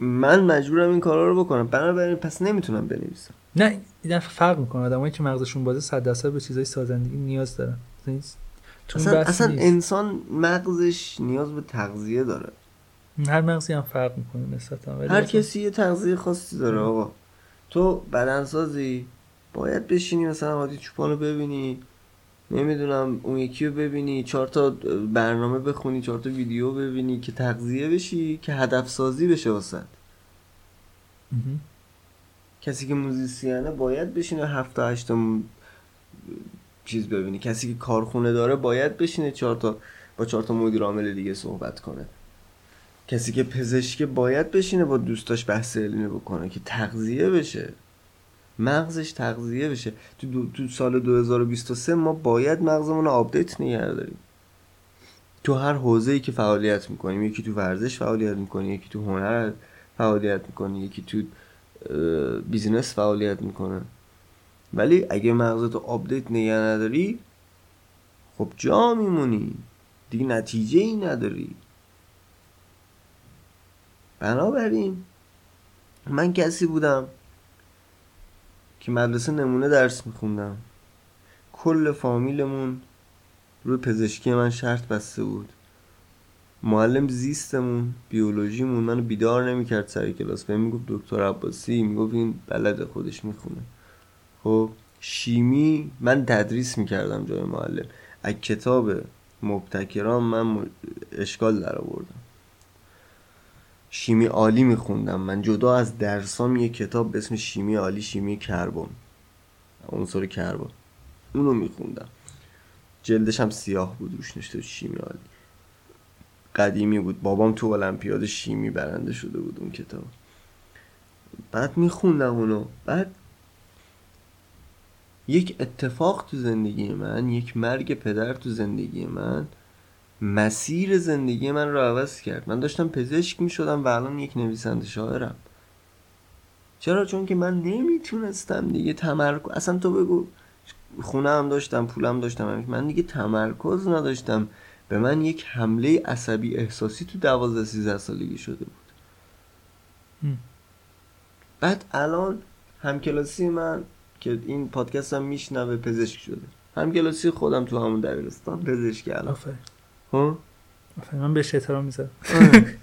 من مجبورم این کارا رو بکنم. بنابراین پس نمی‌تونم بنویسم. نه این فرق می‌کنه. آدمایی که مغزشون بازه صد درصد به چیزای سازندگی نیاز دارن. تو این اصلا, اصلا نیست. انسان مغزش نیاز به تغذیه داره. هر مغزی هم فرق می‌کنه نسبتا. هر کسی یه تغذیه خاصی داره آقا. تو بدنسازی باید بشینی مثلا عادی چوپانو ببینی. نمی‌دونم اون یکی رو ببینی چهار تا برنامه بخونی چهار تا ویدیو ببینی که تغذیه بشی که هدف سازی بشه مهم. کسی که موزیسیانه باید بشینه هفت تا هشت چیز ببینی کسی که کارخونه داره باید بشینه چهار تا با چهار تا مدیر عامل دیگه صحبت کنه. کسی که پزشکه باید بشینه با دوستاش بحث علمی بکنه که تغذیه بشه. مغزش تغذیه بشه. تو, دو تو سال 2023 ما باید مغزمون رو update نگه داریم. تو هر حوزه‌ای که فعالیت می‌کنیم یکی تو ورزش فعالیت می‌کنه یکی تو هنر فعالیت می‌کنه یکی تو business فعالیت می‌کنه. ولی اگه مغزتو update نگه نداری خب جا میمونی. دیگه نتیجه ای نداری. بنابراین من کسی بودم که مدرسه نمونه درس میخوندم. کل فامیلمون روی پزشکی من شرط بسته بود. معلم زیستمون بیولوژیمون منو بیدار نمی‌کرد سر کلاس. بهم می‌گفت دکتر عباسی می‌گفت این بلد خودش می‌خونه. خب شیمی من تدریس می‌کردم جای معلم. از کتاب مبتکران من اشکال در آوردم شیمی عالی میخوندم. من جدا از درسام یه کتاب به اسم شیمی عالی شیمی کربن. عنصر کربن. اونو میخوندم. جلدش هم سیاه بود روش نوشته بود شیمی عالی. قدیمی بود. بابام تو المپیاد شیمی برنده شده بود اون کتاب. بعد میخوندم اونو. بعد یک اتفاق تو زندگی من یک مرگ پدر تو زندگی من مسیر زندگی من رو عوض کرد. من داشتم پزشک می‌شدم و الان یک نویسنده شاعرم. چرا؟ چون که من نمی‌تونستم دیگه تمرکز اصلا تو بگو خونه هم داشتم پولم داشتم من دیگه تمرکز نداشتم. به من یک حمله عصبی احساسی تو دوازده سیزده سالگی شده بود. هم. بعد الان همکلاسی من که این پادکست هم میشنوه پزشک شده. همکلاسی خودم تو همون دبیرستان پزشکی الان. آفرین. ها؟ من بهش احترام می‌ذارم.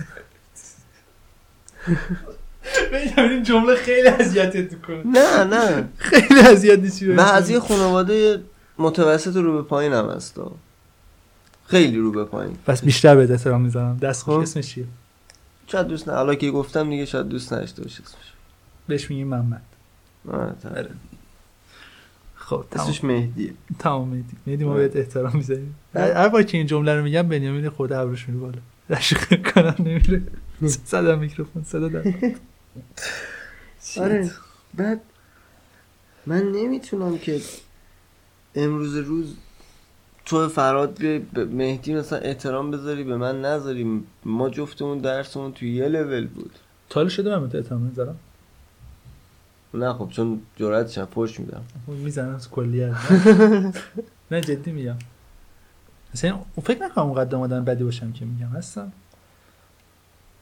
این جمله خیلی اذیتت می‌کنه. نه نه. خیلی اذیت نیستی و از یه خانواده متوسط رو به پایین هم هست. خیلی رو به پایین. پس بیشتر به احترام می‌ذارم. دست خوش. اسمش چیه؟ شاید دوست نه. حالا که گفتم دیگه شاید دوست نداشته باشه اسمش. بهش میگیم محمد. آره. خب اسمش مهدیه تمام مهدی. مهدی ما. بهت احترام می‌ذاریم. هر بار که این جمله رو میگم بنیامین خود ابروش میره بالا. رشق کنم نمیره. صدا میکروفون صدا در آره. بعد من نمی‌تونم که امروز روز تو فراد به به مهدی مثلا احترام بذاری به من نذاری. ما جفتمون درسمون توی یه لول بود. تا شده من بهت احترام می‌ذارم نه خب چون جرأتش هم پشت میدم. می‌زنم تو کلیه نه؟ جدی میگم. مثلا فکر نکنم اونقدر آدم بدی باشم که میگم هستم.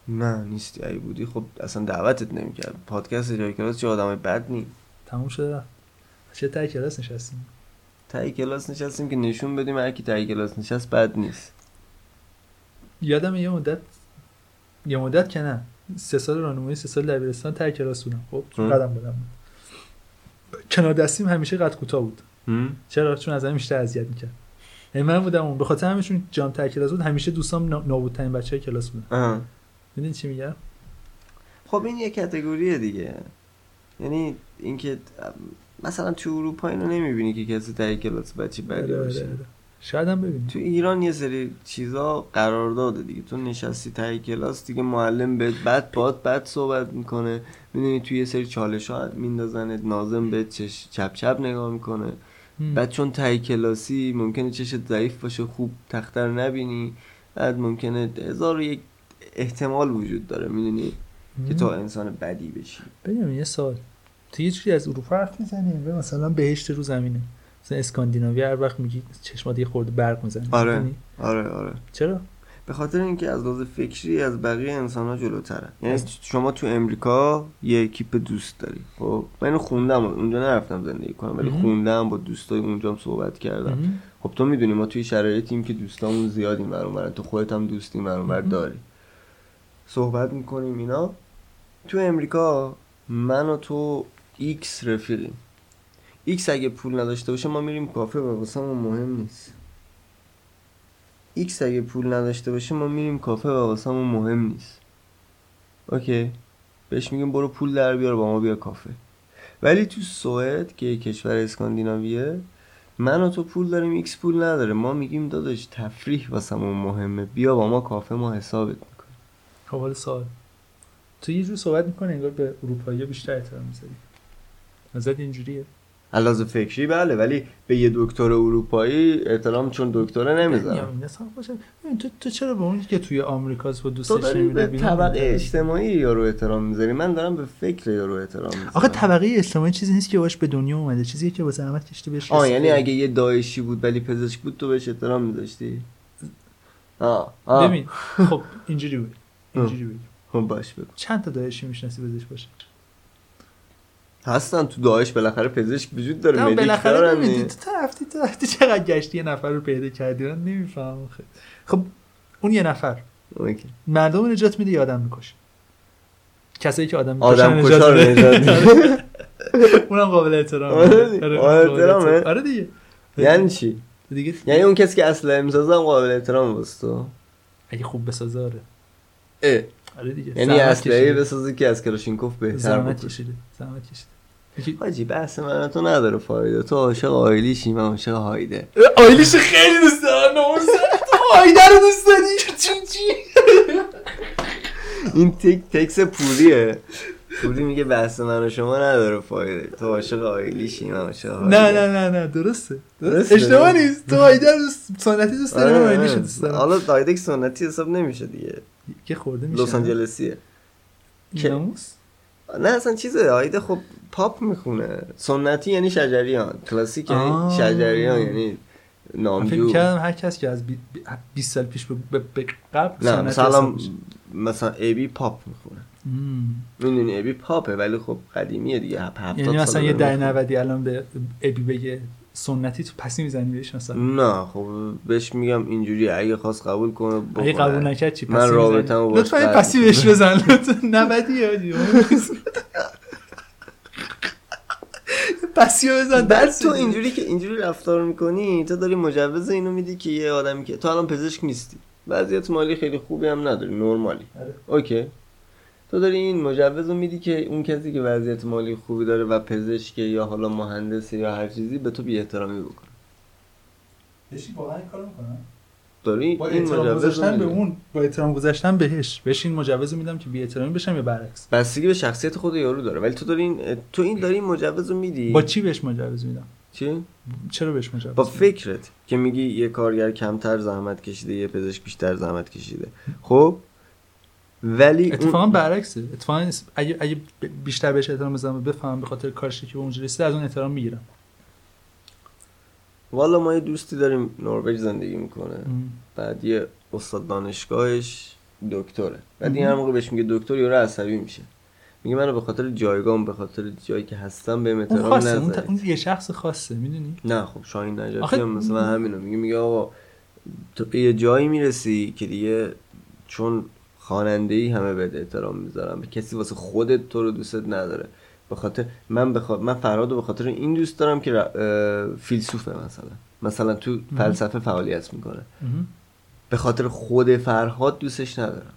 نه نیستی. ای بودی خب اصلا دعوتت نمی‌کرد. پادکست جای کلاس چه آدم بد نی. تموم شده. چه تای کلاس نشستیم؟ تای کلاس نشستیم که نشون بدیم هر کی تای کلاس نشست بد نیست. یادم یه مدت یه مدت که نه. سه سال راهنمایی سه سال دبیرستان تای کلاس بودم. خب. قدم بودم. کنار دستیم همیشه قد کوتاه بود؟ چرا؟ چون از همین بیشتر اذیت می‌کرد. یعنی من بودم اون به خاطر همشون جام تای کلاس بود. همیشه دوستام نا- نابودترین بچه کلاس بودن. می‌دونی چی میگم؟ خب این یه کتگوریه دیگه. یعنی اینکه مثلا تو اروپا اینو نمی‌بینی که کسی تای کلاس بچه بدی آره، آره، باشه. آره. شاید هم ببینیم. تو ایران یه سری چیزا قرار داده دیگه. تو نشستی تای کلاس دیگه معلم بهت بد باد بد صحبت می‌کنه. می‌دونی توی یه سری چالش ها میندازنت نازم بهت چش چپ چپ نگاه می‌کنه. هم. بعد چون تای کلاسی ممکنه چشت ضعیف باشه خوب تخته رو نبینی. بعد ممکنه هزار یک احتمال وجود داره. می‌دونی؟ که تو انسان بدی بشی. ببینم یه سال تو یه از اروپا حرف می‌زنیم مثلا بهشت رو زمینه. مثلا اسکاندیناوی هر وقت میگی چشمات یه خورده برق می‌زنه. آره آره آره. چرا؟ به خاطر اینکه از لحاظ فکری از بقیه انسان ها جلوترن یعنی شما تو امریکا یه اکیپ دوست داری. خب من اینو خوندم اونجا نرفتم زندگی کنم ولی. خوندم با دوستای اونجا هم صحبت کردم. خب تو می‌دونی ما توی شرایطیم که دوستامون زیادیم برون تو خودت هم دوستی مهم. داری. صحبت می‌کنیم اینا. تو امریکا من و تو ایکس رفیقیم. ایکس اگه پول نداشته باشه ما میریم کافه و واسمون مهم نیست. ایکس اگه پول نداشته باشه ما میریم کافه و واسمون مهم نیست. OK. بهش میگیم برو پول در بیار با ما بیا کافه. ولی تو سوئد که کشور اسکاندیناویه من و تو پول داریم ایکس پول نداره. ما میگیم داداش تفریح واسمون مهمه. بیا با ما کافه ما حسابت می‌کنیم. خب حالا سوال. تو یه جور صحبت می‌کنه انگار به اروپایی بیشتر احترام می‌ذاری. نظرت اینجوریه؟ علاوه فکری بله ولی به یه دکتر اروپایی احترام چون دکتره نمی‌ذارم. باشه. ببین، تو تو چرا به اون که توی آمریکاست با دوستش نمیره به طبقه؟ اجتماعی یارو احترام می‌ذاری؟ من دارم به فکر یارو احترام می‌ذارم. آخه طبقه اجتماعی چیزی نیست که باش به دنیا اومده چیزیه که با زحمت کشته بهش آه. یعنی اگه یه داعشی بود ولی پزشک بود تو بهش احترام میذاشتی؟ آه آه. ببین خب اینجوری بود اینجوری بود خب باش بگو. چند تا داعشی می‌شناسی پزشک باشه؟ هستن تو داعش بالاخره پزشک وجود داره نه بالاخره دیگه. تو رفتی تو رفتی چقدر گشتی یه نفر رو پیدا کردی؟ من نمی‌فهمم خیلی خب اون یه نفر. اوکی. مردم نجات میده یا آدم می‌کشه؟ کسایی که آدم آدم کشا رو نجات میده. اونم قابل احترامه. آره. آره،؟ احترام. آره دیگه. یعنی چی؟ دیگه یعنی اون کسی که اسلحه می‌سازه هم قابل احترام واسه تو. اگه خوب بسازه آره. اه. آره دیگه. یعنی کشیده. بسازه که از کلاشینکوف بهتر زحمت کشیده. زحمت کشیده. حاجی بحث من تو نداره فایده. تو عاشق آیلیشی من عاشق هایده. آیلیش خیلی دوست دارم تو آیده رو دوست داری؟ چی چی؟ این تک تکس پوریه. پوری میگه بحث من و شما نداره فایده. تو عاشق آیلیشی من عاشق هایده. نه نه نه نه درسته. درست درسته. اشتباه نیست. تو دوست سنتی دوست داری من آره، آیلیش آره. دوست دارم. حالا که سنتی حساب نمیشه دیگه. که خورده میشه. لس آنجلسیه. ناموس؟ نه اصلا چیزه آیده خب پاپ می‌خونه سنتی یعنی شجریان کلاسیک یعنی. شجریان یعنی من فکر نامجو کردم هر کس که از بی- بی- 20 سال پیش به- قبل نه مثلا. مثلا ابی پاپ می‌خونه. می‌دونی ابی پاپه ولی خب قدیمیه دیگه هفت یعنی مثلا یه می‌خونه. نودی الان به ابی بگه سنتی تو پسی می‌زنی بهش مثلا؟ نه خب بهش میگم اینجوری اگه خواست قبول کنه. اگه قبول نکرد چی؟ من پسی می‌زنی؟ رابطه‌مو باش لطفا پسی بهش بزن. لطفا. نبدی یا پسی رو بزن. بعد تو. اینجوری که اینجوری رفتار می‌کنی تو داری مجوز اینو میدی که یه آدمی که تو الان پزشک نیستی. وضعیت مالی خیلی خوبی هم نداری نرمالی. آره. اوکی. تو داری این مجوز رو میدی که اون کسی که وضعیت مالی خوبی داره و پزشک یا حالا مهندس یا هر چیزی به تو بی احترامی بکنه واقعا این کارو داری با این مجوز گذاشتن به. اون با احترام گذاشتن بهش. بهش این مجوز میدم که بی احترامی بشم یا برعکس. بستگی به شخصیت خود یارو داره. ولی تو داری این تو این داری این مجوز رو میدی. با چی بهش مجوز میدم؟ چی؟ چرا بهش مجوز با میدم؟ فکرت که میگی یه کارگر کمتر زحمت کشیده یه پزشک بیشتر زحمت کشیده. خب؟ ولی اتفاقا اون برعکسه. اتفاقا اگه اگه بیشتر بهش احترام بزنم بفهمم به خاطر کارش که به اونجا رسیده از اون احترام می‌گیرم. والا ما یه دوستی داریم نروژ زندگی می‌کنه. بعد یه استاد دانشگاهش دکتره. بعد این هر موقع بهش میگه دکتر یارو عصبی میشه. میگه منو به خاطر جایگاه به خاطر جایی که هستم به احترام خاصه اون, ت... نذارید اون یه شخص خاصه می‌دونی؟ نه خب شاهین نجفی آخه- هم مثلا همینو میگه میگه آقا تو به یه جایی می‌رسی که دیگه چون خواننده ای همه بهت احترام می‌ذارم به کسی واسه خودت تو رو دوست نداره. به خاطر من بخاطر من فرهاد رو به خاطر این دوست دارم که فیلسوفه مثلا. مثلا تو فلسفه فعالیت می‌کنه. به خاطر خود فرهاد دوستش ندارم.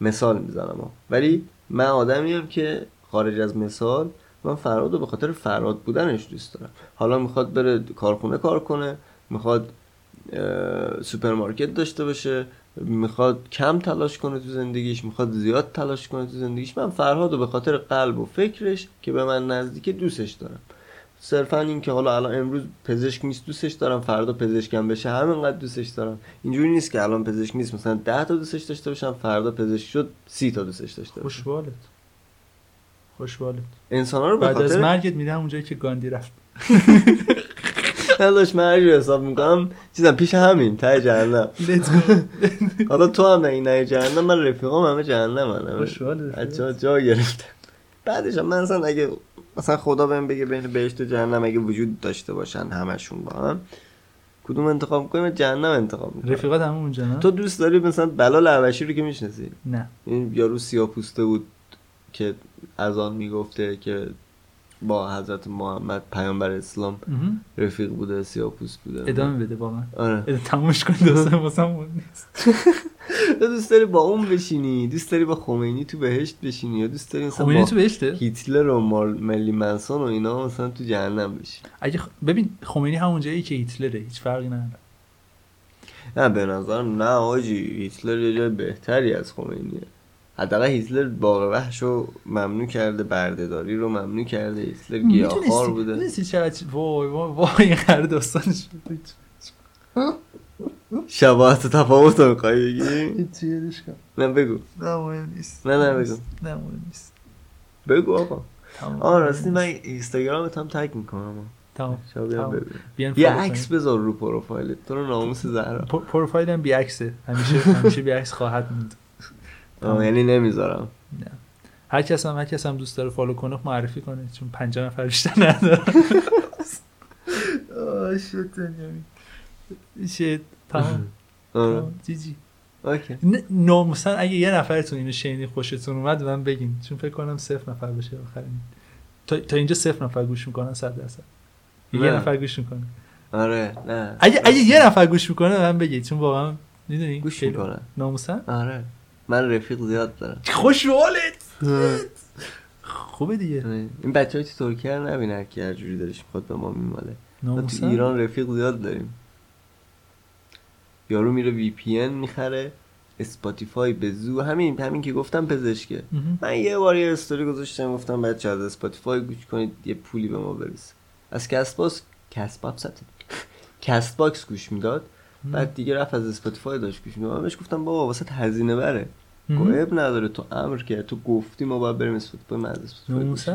مثال می‌زنم ها. ولی من آدمی که خارج از مثال من فرهاد رو به خاطر فرهاد بودنش دوست دارم. حالا می‌خواد بره کارخونه کار کنه می‌خواد سوپرمارکت داشته باشه می‌خواد کم تلاش کنه تو زندگیش می‌خواد زیاد تلاش کنه تو زندگیش. من فرهاد رو به خاطر قلب و فکرش که به من نزدیکه دوستش دارم. صرفا این که حالا الان امروز پزشک نیست دوستش دارم فردا پزشکم بشه همینقدر دوستش دارم. اینجوری نیست که الان پزشک نیست مثلا ده تا دوستش داشته باشم فردا پزشک شد سی تا دوستش داشته باشم. خوشبالت خوشبالت انسان ها رو به بعد از مرگت میدم اونجایی که گاندی رفت. من هر جور حساب می‌کنم چیزم پیش همین ته جهنم. حالا تو هم نگی نه جهنم؟ من رفیقام همه جهنم هم. از جا گرفتن بعدش من اصلا اگه مثلا خدا بهم بگه بین بهشت و جهنم اگه وجود داشته باشن همشون با هم کدوم انتخاب می‌کنیم من جهنم انتخاب می‌کنم. رفیقات هم اونجا نه؟ تو دوست داری مثلا بلال عبشی رو که می‌شناسی؟ نه. این یارو سیاه پوسته بود که از آن می‌گفته که با حضرت محمد پیامبر اسلام. رفیق بوده سیاه پوست بوده. ادامه بده واقعا. آره. ادامه تموش کن دوستان واسه مهم نیست دوست داری با اون بشینی؟ دوست داری با خمینی تو بهشت بشینی؟ یا دوست داری خمینی تو بهشته؟ هیتلر و مال ملی منسون و اینا مثلا تو جهنم بشین اگه خ- ببین خمینی همون جایی که هیتلره هیچ فرقی نداره. نه به نظرم نه آجی هیتلر یه جای بهتری از خمینیه. حداقل هیتلر باغ وحش رو ممنوع کرده بردهداری رو ممنوع کرده هیتلر گیاهخوار بوده. می‌دونستی چقدر چ- وای وای هر داستانش شباهت و تفاوت رو می‌خوای بگی؟ نه بگو. نه مهم نیست. نه، نه، بگو. نه مهم نیست. بگو آقا. آه راستی من اینستاگرامت هم تگ می‌کنم. تمام. یه عکس. بذار رو پروفایلت. تو رو ناموس زهرا. پر- پروفایلم بی عکسه. همیشه همیشه بی عکس خواهد موند. یعنی نمی‌ذارم. نه. هر کس هم هر کس هم دوست داره follow کنه معرفی کنه چون 50 نفر بیشتر ندارم آه بنیامین shit تمام. آره. تمام. GG. OK. نه- ناموسن اگه یه نفرتون اینو شنیدین خوشتون اومد من بگین. چون فکر کنم صفر نفر بشه آخرین. تا, تا اینجا صفر نفر گوش می‌کنن صد درصد. یه. نفر گوش می‌کنه. آره نه. اگه اگه یه نفر گوش می‌کنه من بگید چون واقعا می‌دونی؟ گوش می‌کنن. ناموسا؟ آره. من رفیق زیاد دارم. خوش حالت خوبه دیگه. این بچه های تو ترکیه رو نبین هر کی هر جوری دلش می‌خواد به ما میماله. ما تو ایران رفیق زیاد داریم. یارو میره VPN می‌خره Spotify به زو. همین همین که گفتم پزشکه. مهم. من یه بار یه استوری گذاشتم گفتم بچه از Spotify گوش کنید یه پولی به ما برسه از باکس کست باکس کست باکس گوش می‌داد. بعد دیگه رفت از اسپاتیفای داشت گوش می‌داد من بهش گفتم بابا واسه هزینه بره. اب نداره تو امر کرد تو گفتی ما باید بریم اسپاتیفای من از اسپاتیفای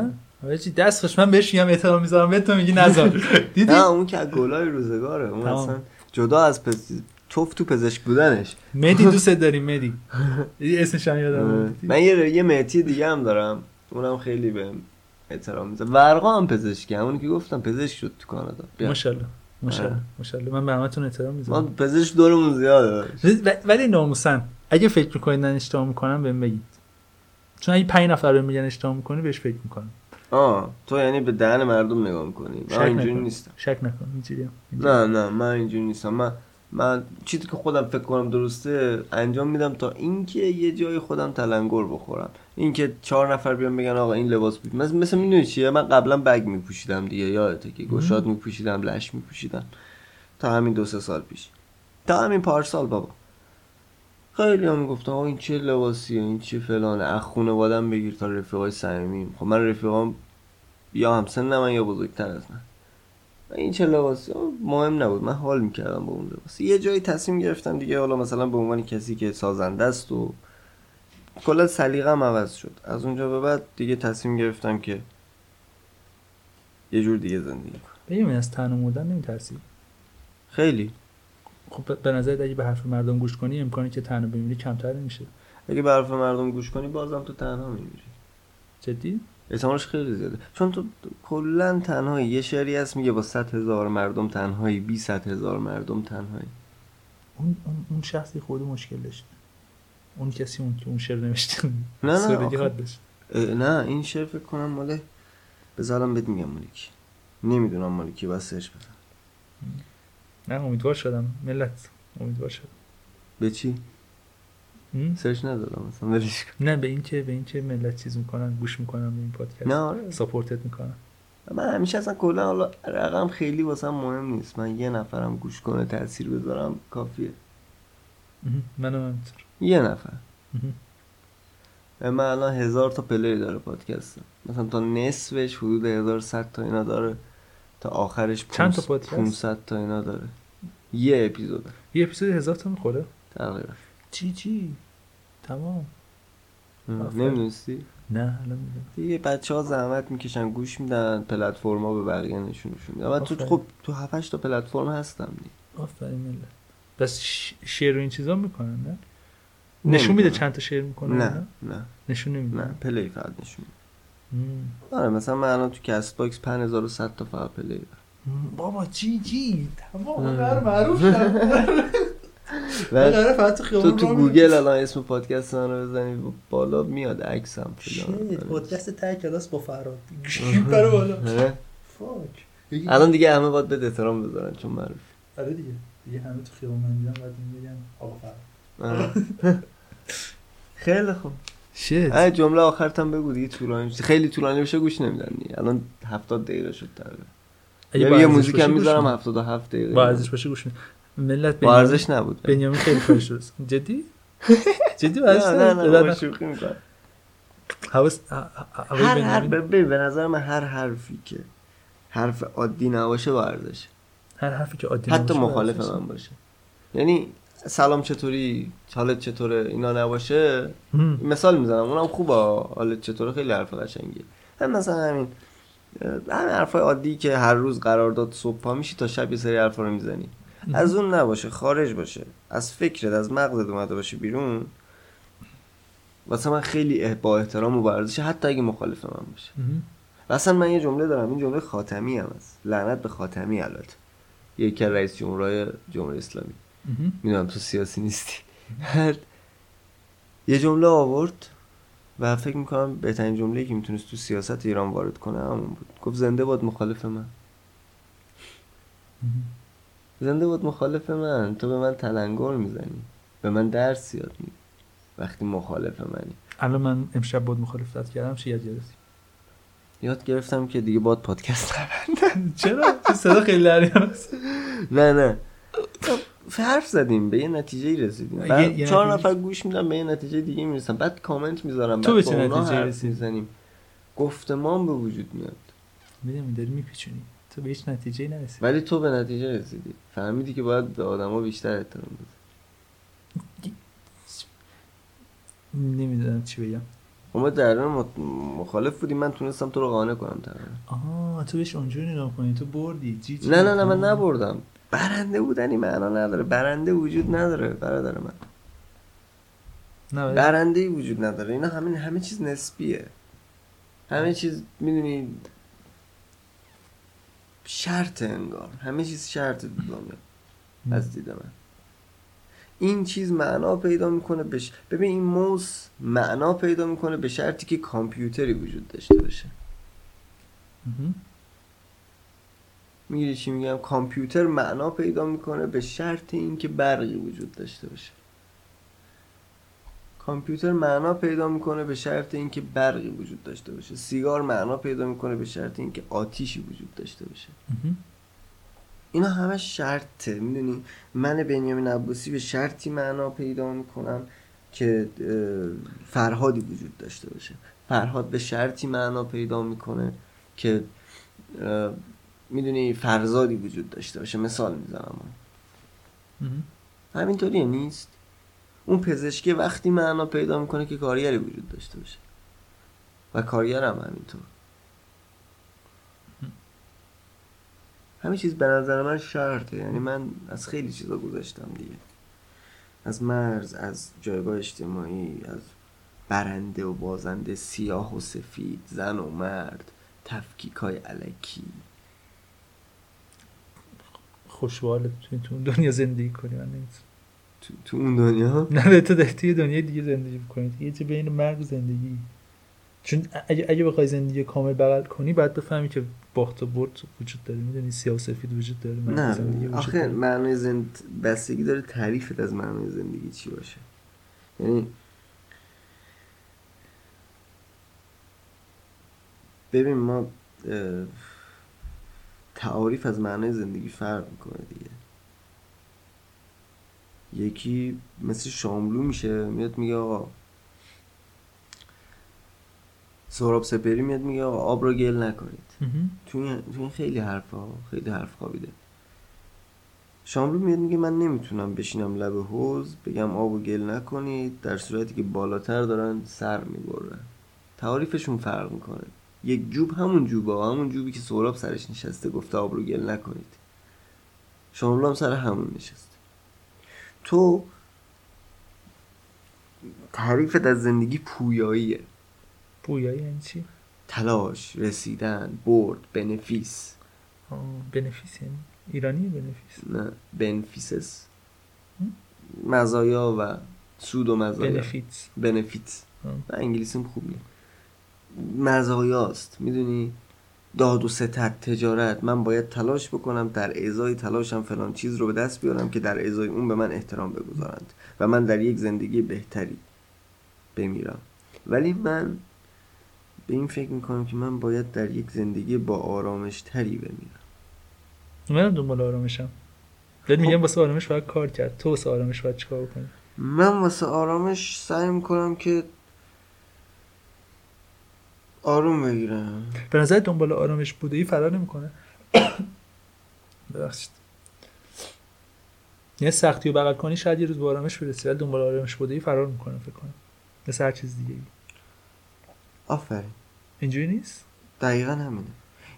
آجی دست خوش من بهش میگم احترام می‌ذارم. به تو میگی نذار. دیدی؟ نه اون که گلای روزگاره. اون. اصلا جدا از پز... توف تو پزشک بودنش. مدی دوست داریم مدی اسمش هم یادم آره. من یه یه مهتی دیگه هم دارم. اونم خیلی بهم احترام می‌ذاره. ورقا هم پزشکی همونی که گفتم پزشک شد تو کانادا. ماشاءالله. ماشاءالله. ماشاءالله. من به همتون احترام می‌ذارم. پزشک دورمون زیاده. ولی ناموسن اگه فکر می‌کنید من اشتباه می‌کنم بهم بگید. چون اگه پنج نفر بهم میگن اشتباه می‌کنی بهش فکر می‌کنم. آه تو یعنی به دهن مردم نگاه می‌کنی. شک من اینجوری. نیستم. شک نکن اینجوری نه نه من اینجوری نیستم. من من چیزی که خودم فکر کنم درسته انجام میدم تا اینکه یه جای خودم تلنگر بخورم. اینکه چهار نفر بیان بگن آقا این لباس بود. مثل, مثل می‌دونی چیه؟ من قبلا بگ میپوشیدم دیگه یادته که گشاد میپوشیدم لش میپوشیدم. تا همین دو سه سال پیش. تا همین پارسال بابا. خیلی هم می‌گفتن آقا این چه لباسیه این چه فلانه. از خونوادم بگیر تا رفیقای صمیمیم. خب من رفیقام یا همسن من یا بزرگتر از من. و این چه لباسی مهم نبود. من حال می‌کردم با اون لباس. یه جایی تصمیم گرفتم دیگه حالا مثلا به عنوان کسی که سازنده است و کلا سلیقه‌ام عوض شد. از اونجا به بعد دیگه تصمیم گرفتم که یه جور دیگه زندگی کنم. بگیم از تنها موندن نمیترسی. خیلی. خب به- نظرت اگه به حرف مردم گوش کنی امکانی که تنها بمیری کمتر میشه. اگه به حرف مردم گوش کنی بازم تو تنها میمیری. جدی؟ احتمالش خیلی زیاده. چون تو کلا تنهایی. یه شعری هست میگه با صد هزار مردم تنهایی بی صد هزار مردم تنهایی. اون اون, اون شخصی خود مشکل داشته. اون کسی اون که اون شعر نوشته. نه، آخه- داشت اه، نه این شعر فکر کنم مال بذارم بهت میگم مال کی نمی‌دونم مال کی بس search بزن نه امیدوار شدم. ملت امیدوار شدم. به چی؟ search ندادم مثلا نه به این که به این که ملت چیز می‌کنن گوش می‌کنن به این پادکست. نه آره. support ت می‌کنن. من همیشه اصلا کلا حالا رقم خیلی واسم مهم نیست. من یه نفرم گوش کنه تاثیر بذارم کافیه. منم همینطور. یه نفر. من الان هزار تا پلی داره پادکستم مثلا تا نصفش حدود 1100 تا اینا داره. تا آخرش چند تا پادکست؟ 500 تا اینا داره. یه اپیزود یه اپیزود هزار تا می‌خوره؟ تقریبا. چی چی؟ تمام. نمی‌دونستی؟ نه الان دیگه بچه ها زحمت می‌کشن گوش میدن پلتفرما به بقیه نشونشون میدن. من تو. خب تو 7 تا پلتفرم هستم دیگه. آفرین ملت. بس ش- شعر و این چیزا می‌کنن نه؟ نشون میده. چند تا شعر می‌کنن نه نه؟ نشون نمیده. نه play فقط نشون. آره مثلا من الان تو Castbox 5100 تا فقط play. بابا چی چی؟ تمام معروف شد. و قرار فقط تو تو خیابون تو راه گوگل الان اسم پادکست من رو بزنی بالا میاد عکسم فلان. shit، آره. پادکست ته کلاس با فرهاد. بره بالا. آره. فاک. الان دیگه همه باید به احترام بذارن چون معروف آره دیگه. دیگه همه تو خیابون من دیدم بعد میگن آقا فراد. آره. خیلی خوب. شیت. آره جمله آخرت هم بگو دیگه طولانی میشه خیلی طولانی بشه گوش نمیدن دیگه. الان 70 دقیقه شد تقریبا. اگه یه موزیک هم می‌ذارم میدم. 77 دقیقه. با ارزش باشه گوش میدم. ملت با ارزش نبود. بنیامین خیلی درست جدی؟ جدی ارزش نه نه شوخی می‌کنم. حواس هر هر ببین به نظر من هر حرفی که حرف عادی نباشه با ارزشه هر حرفی که عادی حتی مخالف. من باشه. یعنی سلام چطوری؟ حالت چطوره؟ اینا نباشه؟ هم. مثال می‌زنم. اونم خوبه. حالت چطوره؟ خیلی حرف قشنگیه. هم مثلا همین همین حرفای عادی که هر روز قرار داد صبح پا میشی تا شب یه سری حرفا رو می‌زنی. از اون نباشه خارج باشه. از فکرت از مغزت اومده باشه بیرون. واسه من خیلی با احترام و حتی اگه مخالف من باشه. و اصلا من یه جمله دارم این جمله خاتمی هم هست. لعنت به خاتمی البته. یکی از رئیس جمهورهای جمهوری اسلامی. می‌دونم تو سیاسی نیستی. یه جمله آورد و فکر می‌کنم بهترین جمله که می‌تونست تو سیاست ایران وارد کنه همون بود. گفت زنده باد مخالف من. زنده باد مخالف من. تو به من تلنگر می‌زنی. به من درس یاد میدی. وقتی مخالف منی. الان من امشب بود مخالفت کردم چی یاد گرفتی؟ یاد گرفتم که دیگه باد پادکست نبندم چرا؟ صدا خیلی لریان است نه نه. حرف زدیم به یه نتیجه رسیدیم. چهار نفر گوش میدن به یه نتیجه دیگه می‌رسن. بعد کامنت می‌ذارم تو به چه نتیجه حرف رسیدی؟ می‌زنیم. گفتمان به وجود میاد. می‌دونی داری میپیچونی. تو به هیچ نتیجه نرسی ولی تو به نتیجه رسیدی. فهمیدی که باید به آدما بیشتر احترام بذاری. نمی‌دونم چی بگم. خب ما در مخالف بودیم. من تونستم تو رو قانع کنم تقریبا. آها تو بهش اونجوری نگاه کنی. تو بردی. جی جی نه نه نه من. نبردم. برنده بودنی معنا نداره. برنده وجود نداره برادر من. نه برنده وجود نداره. اینا همین همه چیز نسبیه. همه چیز می‌دونی شرط انگار. همه چیز شرط دنیا. از دید من. این چیز معنا پیدا می‌کنه بش ببین این موس معنا پیدا می‌کنه به شرطی که کامپیوتری وجود داشته باشه. می‌گیری چی میگم؟ کامپیوتر معنا پیدا می‌کنه به شرط اینکه برقی وجود داشته باشه. کامپیوتر معنا پیدا می‌کنه به شرط اینکه برقی وجود داشته باشه. سیگار معنا پیدا می‌کنه به شرط اینکه آتیشی وجود داشته باشه. اینا همه شرطه می‌دونی؟ من بنیامین عباسی به شرطی معنا پیدا می‌کنم که فرهادی وجود داشته باشه. فرهاد به شرطی معنا پیدا می‌کنه که می‌دونی فرزادی وجود داشته باشه. مثال می‌زنم. مهم. همینطوریه نیست؟ اون پزشکی وقتی معنا پیدا می‌کنه که کارگری وجود داشته باشه. و کارگر هم همینطور. همه چیز به نظر من شرطه. یعنی من از خیلی چیزا گذاشتم دیگه. از مرز از جایگاه اجتماعی از برنده و بازنده سیاه و سفید زن و مرد تفکیک های علکی. خوشباله توی تو دنیا زندگی کنی من نمی‌تونم. تو, تو اون دنیا؟ نه تو داری توی دنیای دیگه زندگی بکنی یه چه بین مرگ و زندگی. چون اگه اگه بخوای زندگی کامل بغل کنی باید بفهمی که باخت و برد وجود داره. می‌دونی؟ سیاه و سفید وجود داره. زندگی نه. وجود آخه داره. معنای زند... بستگی داره تعریفت از معنای زندگی چی باشه. یعنی ببین ما تعاریف از معنای زندگی فرق می‌کنه دیگه. یکی مثل شاملو میشه میاد میگه آقا سهراب سپری میاد میگه آقا آب رو گل نکنید. تو این, خیلی حرفا خیلی حرف خوابیده. شاملو میاد میگه من نمی‌تونم بشینم لب حوز بگم آب و گل نکنید در صورتی که بالاتر دارن سر می‌برن. تعاریفشون فرق می‌کنه. یک جوب همون جوبه همون جوبی که سهراب سرش نشسته گفته آب رو گل نکنید. شاملو هم سر همون نشسته. تو تعریفت از زندگی پویاییه. پویایی یعنی چی؟ تلاش رسیدن برد بنفیس. بنفیس یعنی ایرانی بنفیس؟ نه بنفیسس. مزایا و سود و مزایا. بنفیتس. بنفیت. و انگلیسیم خوب نیست مزایاست. می‌دونی؟ داد و ستد تجارت. من باید تلاش بکنم در ازای تلاشم فلان چیز رو به دست بیارم که در ازای اون به من احترام بگذارند و من در یک زندگی بهتری بمیرم. ولی من به این فکر می‌کنم که من باید در یک زندگی با آرامش تری بمیرم. منم دنبال آرامشم. دل میگم واسه آرامش باید کار کرد. تو واسه آرامش باید چیکار کنی؟ من واسه آرامش سعی می‌کنم که آروم بگیرم. به نظر دنبال آرامش بوده؟ ای فرار نمی‌کنه. ببخشید. یه سختی رو بغل کنی شاید یه روز به آرامش برسی ولی دنبال آرامش بوده ای فرار می‌کنه فکر کنم. مثل هر چیز دیگه ای آفرین. اینجوری نیست؟ دقیقا همینه.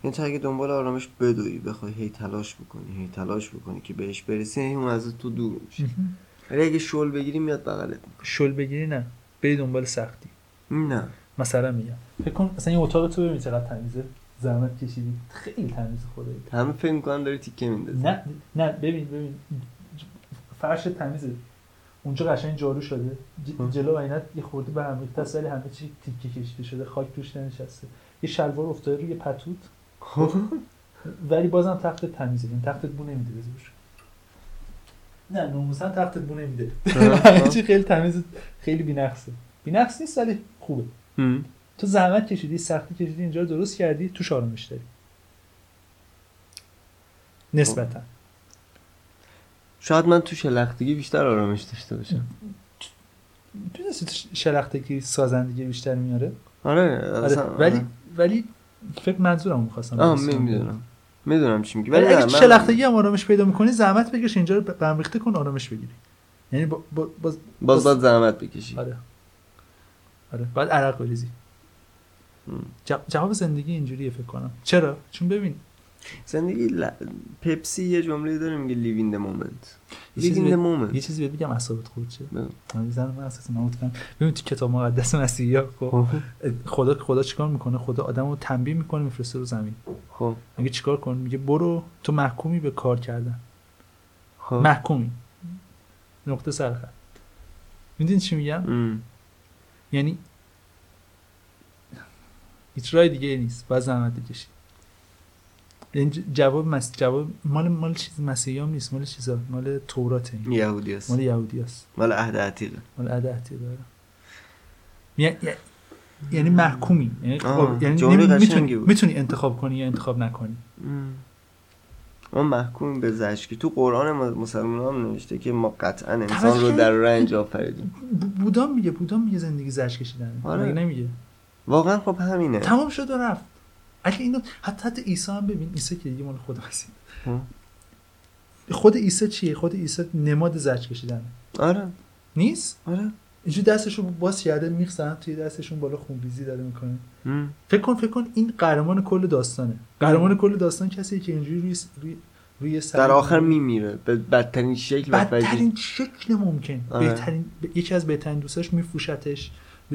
یعنی تو اگه دنبال آرامش بدوی بخوای هی تلاش بکنی هی تلاش بکنی که بهش برسی هی اون از تو دور میشه ولی اگه شل بگیری میاد بغلت می‌کنه. شل بگیری نه. بری دنبال سختی. نه. مثلا میگم. فکر کن مثلا این اتاق تو ببین چقدر تمیزه. زحمت کشیدی. خیلی تمیز خدایی همه فکر می‌کنن داری تیکه میندازی. نه نه ببین ببین. فرش تمیزه. اونجا قشنگ جارو شده. ها. جلو عینت یه خورده به هم ریخته ولی همه چی تیکه کشیده شده. خاک توش ننشسته. یه شلوار افتاده روی پتوت. ولی بازم تخت تمیزه. این تختت بو نمیده بزنش نه ناموسا تختت بو نمیده. چی خیلی تمیز خیلی بی‌نقصه. بی‌نقص نیست ولی خوبه. تو زحمت کشیدی سختی کشیدی اینجا رو درست کردی توش آرامش داری. نسبتا. شاید من تو شلختگی بیشتر آرامش داشته باشم. می‌دونستی شلختگی سازندگی بیشتر میاره؟ آره آره اصلا ولی ولی فکر منظورم می‌خواستم آه می‌دونم. می‌دونم چی میگی. ولی اگه تو شلختگی هم آرامش پیدا می‌کنی زحمت بکش اینجا رو ریخته کن آرامش بگیری. یعنی با, با, باز باز باید زحمت بکشی. آره. آره. باید عرق بریزی. جواب زندگی اینجوریه فکر کنم. چرا؟ چون ببین. زندگی ل... پپسی یه جمله داره میگه لیو این مومنت یه لیو چیزی این بهت- مومنت یه چیزی بهت بگم اعصابت خورد شه بگو. من می‌زنم من اساس نمود کنم ببین تو کتاب مقدس مسیحی ها خب. خدا خدا چیکار می‌کنه؟ خدا آدمو تنبیه می‌کنه میفرسته رو زمین. خب. میگه چیکار کن میگه برو تو محکومی به کار کردن. خب. محکومی. نقطه سرخط. می‌دونی چی میگم؟ ام. یعنی هیچ راه دیگه نیست. باید زحمت بکشی. یعنی ج- جواب مس... جواب مال مال چیز مسیحی هم نیست. مال چیزا. مال توراته این. یهودی هست. مال یهودی هست. مال عهد عتیقه. مال عده داره یعنی یعنی محکومی. یعنی آه، یعنی نمی- قشنگی می‌تونی انتخاب کنی یا انتخاب نکنی. ام. ما محکوم به زشکی تو قرآن ما- مسلمان هم نوشته که ما قطعا انسان رو در رنج آفریدیم ب- بودا میگه بودا میگه زندگی زرش کشیدنه. آره. نمیگه؟ واقعا خب همینه. تمام شد و رفت. اگه اینو حتی حتی عیسی هم ببین عیسی که دیگه مال مسیح ها. خود عیسی چیه؟ خود عیسی نماد زرج کشیدنه. آره. نیست؟ آره. اینجوری دستشو باز کرده توی دستشون بالا خونریزی داره می‌کنه. فکر کن فکر کن این قهرمان کل داستانه. قهرمان کل داستان کسیه که اینجوری روی روی, روی سر در آخر میمیره. به بدترین شکل. بدترین شکل ممکن. آره. بهترین ب- یکی از بهترین دوستاش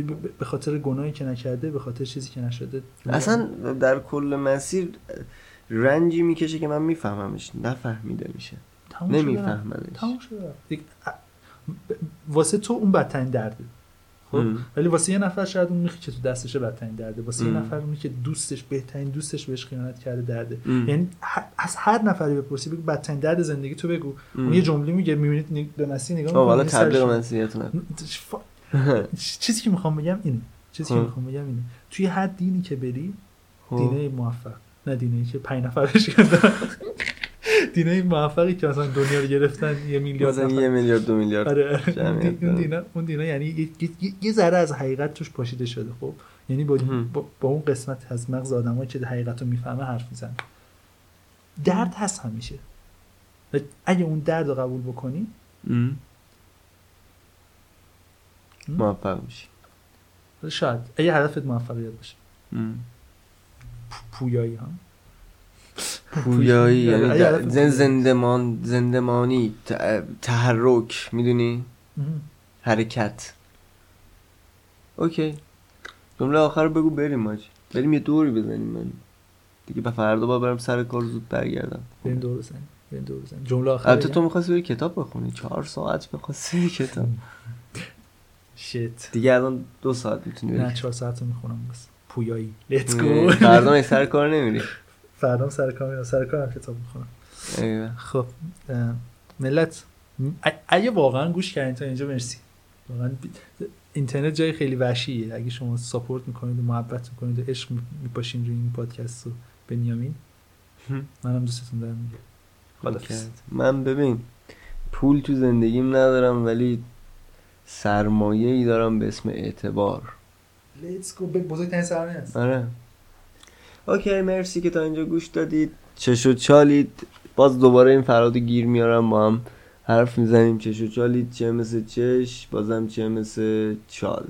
ب- به خاطر گناهی که نکرده به خاطر چیزی که نشده. اصلا در کل مسیر رنجی می‌کشه که من میفهممش. نفهمیده میشه. تموم شده. واسه تو اون بدترین درده خب. ولی واسه یه نفر شاید اون میخی که تو دستشه بدترین درده واسه یه. نفر اونی که دوستش بهترین دوستش بهش خیانت کرده درده ام. یعنی از هر نفری بپرسی بگو بدترین درد زندگی تو بگو ام. اون یه جمله میگه می‌بینید به مسیح نگاه می‌کنی، یه تبلیغ سرش- مسیحیتون ف- چیزی که می‌خوام بگم اینه چیزی که. می‌خوام بگم اینه توی هر دینی که بری. دینه موفق نه دینه که پنج نفرش دینه موفقی که مثلا دنیا رو گرفتن یه میلیارد مثلا یه میلیارد دو میلیارد آره آره. اون. دینا اون دینا یعنی یه- ذره از حقیقت توش پاشیده شده خب یعنی با. با, با اون قسمت از مغز آدمایی که حقیقت رو می‌فهمه حرف می‌زنه درد هست همیشه اگه اون درد رو قبول بکنی. موفق میشی شاید اگه هدفت موفقیت باشه. پویایی ها پویایی یعنی زن-. زندمان زندمانی تحرک می‌دونی. حرکت. اوکی. جمله آخر رو بگو بریم ماج بریم یه دوری بزنیم من. دیگه به فردا با برم سر کار زود برگردم. بریم دور بزنیم. بریم دور بزنیم. جمله آخر البته؟ تو می‌خواستی بری کتاب بخونی؟ چهار ساعت بخواستی کتاب. شیت. دیگه الان دو ساعت می‌تونی نه بری چهار ساعت رو می‌خونم بس. پویایی. لیتس گو فردا سر کار نمیری. فردا سر کار میرم. سر کارم کتاب می‌خونم. خب ملت اگه واقعا گوش کردین تا اینجا مرسی. واقعا اینترنت جای خیلی وحشیه. اگه شما ساپورت می‌کنید و محبت می‌کنید و عشق می- میپاشین روی این پادکست و بنیامین هم. منم دوستتون دارم میگه کرد. من ببین پول تو زندگیم ندارم ولی سرمایه ای دارم به اسم اعتبار. لیتس گو بزرگترین سرمایه است آره. اوکی مرسی که تا اینجا گوش دادید. چش و چالید. باز دوباره این فراد گیر میارم با هم حرف می‌زنیم. چش و چالید چه مثل چش؟ بازم چه مثل چال.